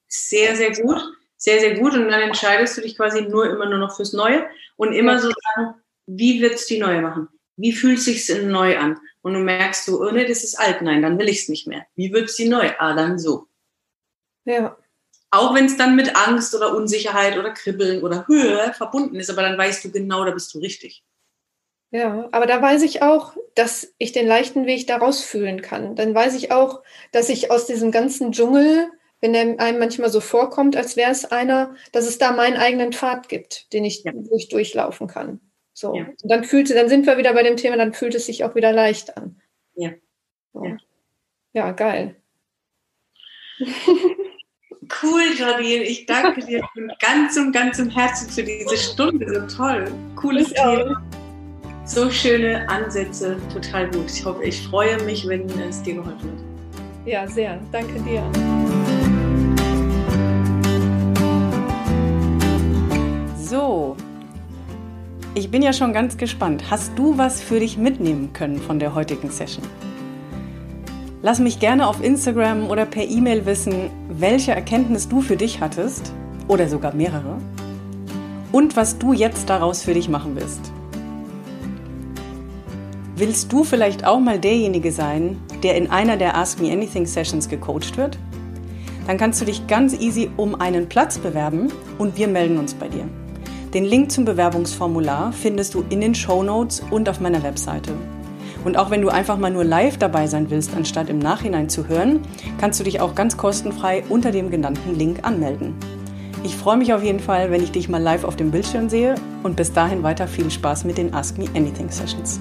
Sehr, sehr gut sehr, sehr gut und dann entscheidest du dich quasi nur immer nur noch fürs Neue und immer so sagen, wie wird es die Neue machen? Wie fühlt es sich neu an? Und du merkst du, oh nee, das ist alt, nein, dann will ich es nicht mehr. Wie wird es die neu? Ah, dann so. Ja. Auch wenn es dann mit Angst oder Unsicherheit oder Kribbeln oder Höhe verbunden ist, aber dann weißt du genau, da bist du richtig. Ja, aber da weiß ich auch, dass ich den leichten Weg daraus fühlen kann. Dann weiß ich auch, dass ich aus diesem ganzen Dschungel wenn er einem manchmal so vorkommt, als wäre es einer, dass es da meinen eigenen Pfad gibt, den ich, ja. wo ich durchlaufen kann. So. Ja. Und dann fühlt dann sind wir wieder bei dem Thema, dann fühlt es sich auch wieder leicht an. Ja. So. Ja. ja, geil. Cool, Jardine. Ich danke dir von ganzem, ganzem Herzen für diese Stunde. So toll. Cooles ich Thema. Auch. So schöne Ansätze. Total gut. Ich hoffe, ich freue mich, wenn es dir geholfen hat. Ja, sehr. Danke dir. So, ich bin ja schon ganz gespannt. Hast du was für dich mitnehmen können von der heutigen Session? Lass mich gerne auf Instagram oder per E-Mail wissen, welche Erkenntnis du für dich hattest oder sogar mehrere und was du jetzt daraus für dich machen willst. Willst du vielleicht auch mal derjenige sein, der in einer der Ask Me Anything Sessions gecoacht wird? Dann kannst du dich ganz easy um einen Platz bewerben und wir melden uns bei dir. Den Link zum Bewerbungsformular findest du in den Show Notes und auf meiner Webseite. Und auch wenn du einfach mal nur live dabei sein willst, anstatt im Nachhinein zu hören, kannst du dich auch ganz kostenfrei unter dem genannten Link anmelden. Ich freue mich auf jeden Fall, wenn ich dich mal live auf dem Bildschirm sehe und bis dahin weiter viel Spaß mit den Ask Me Anything Sessions.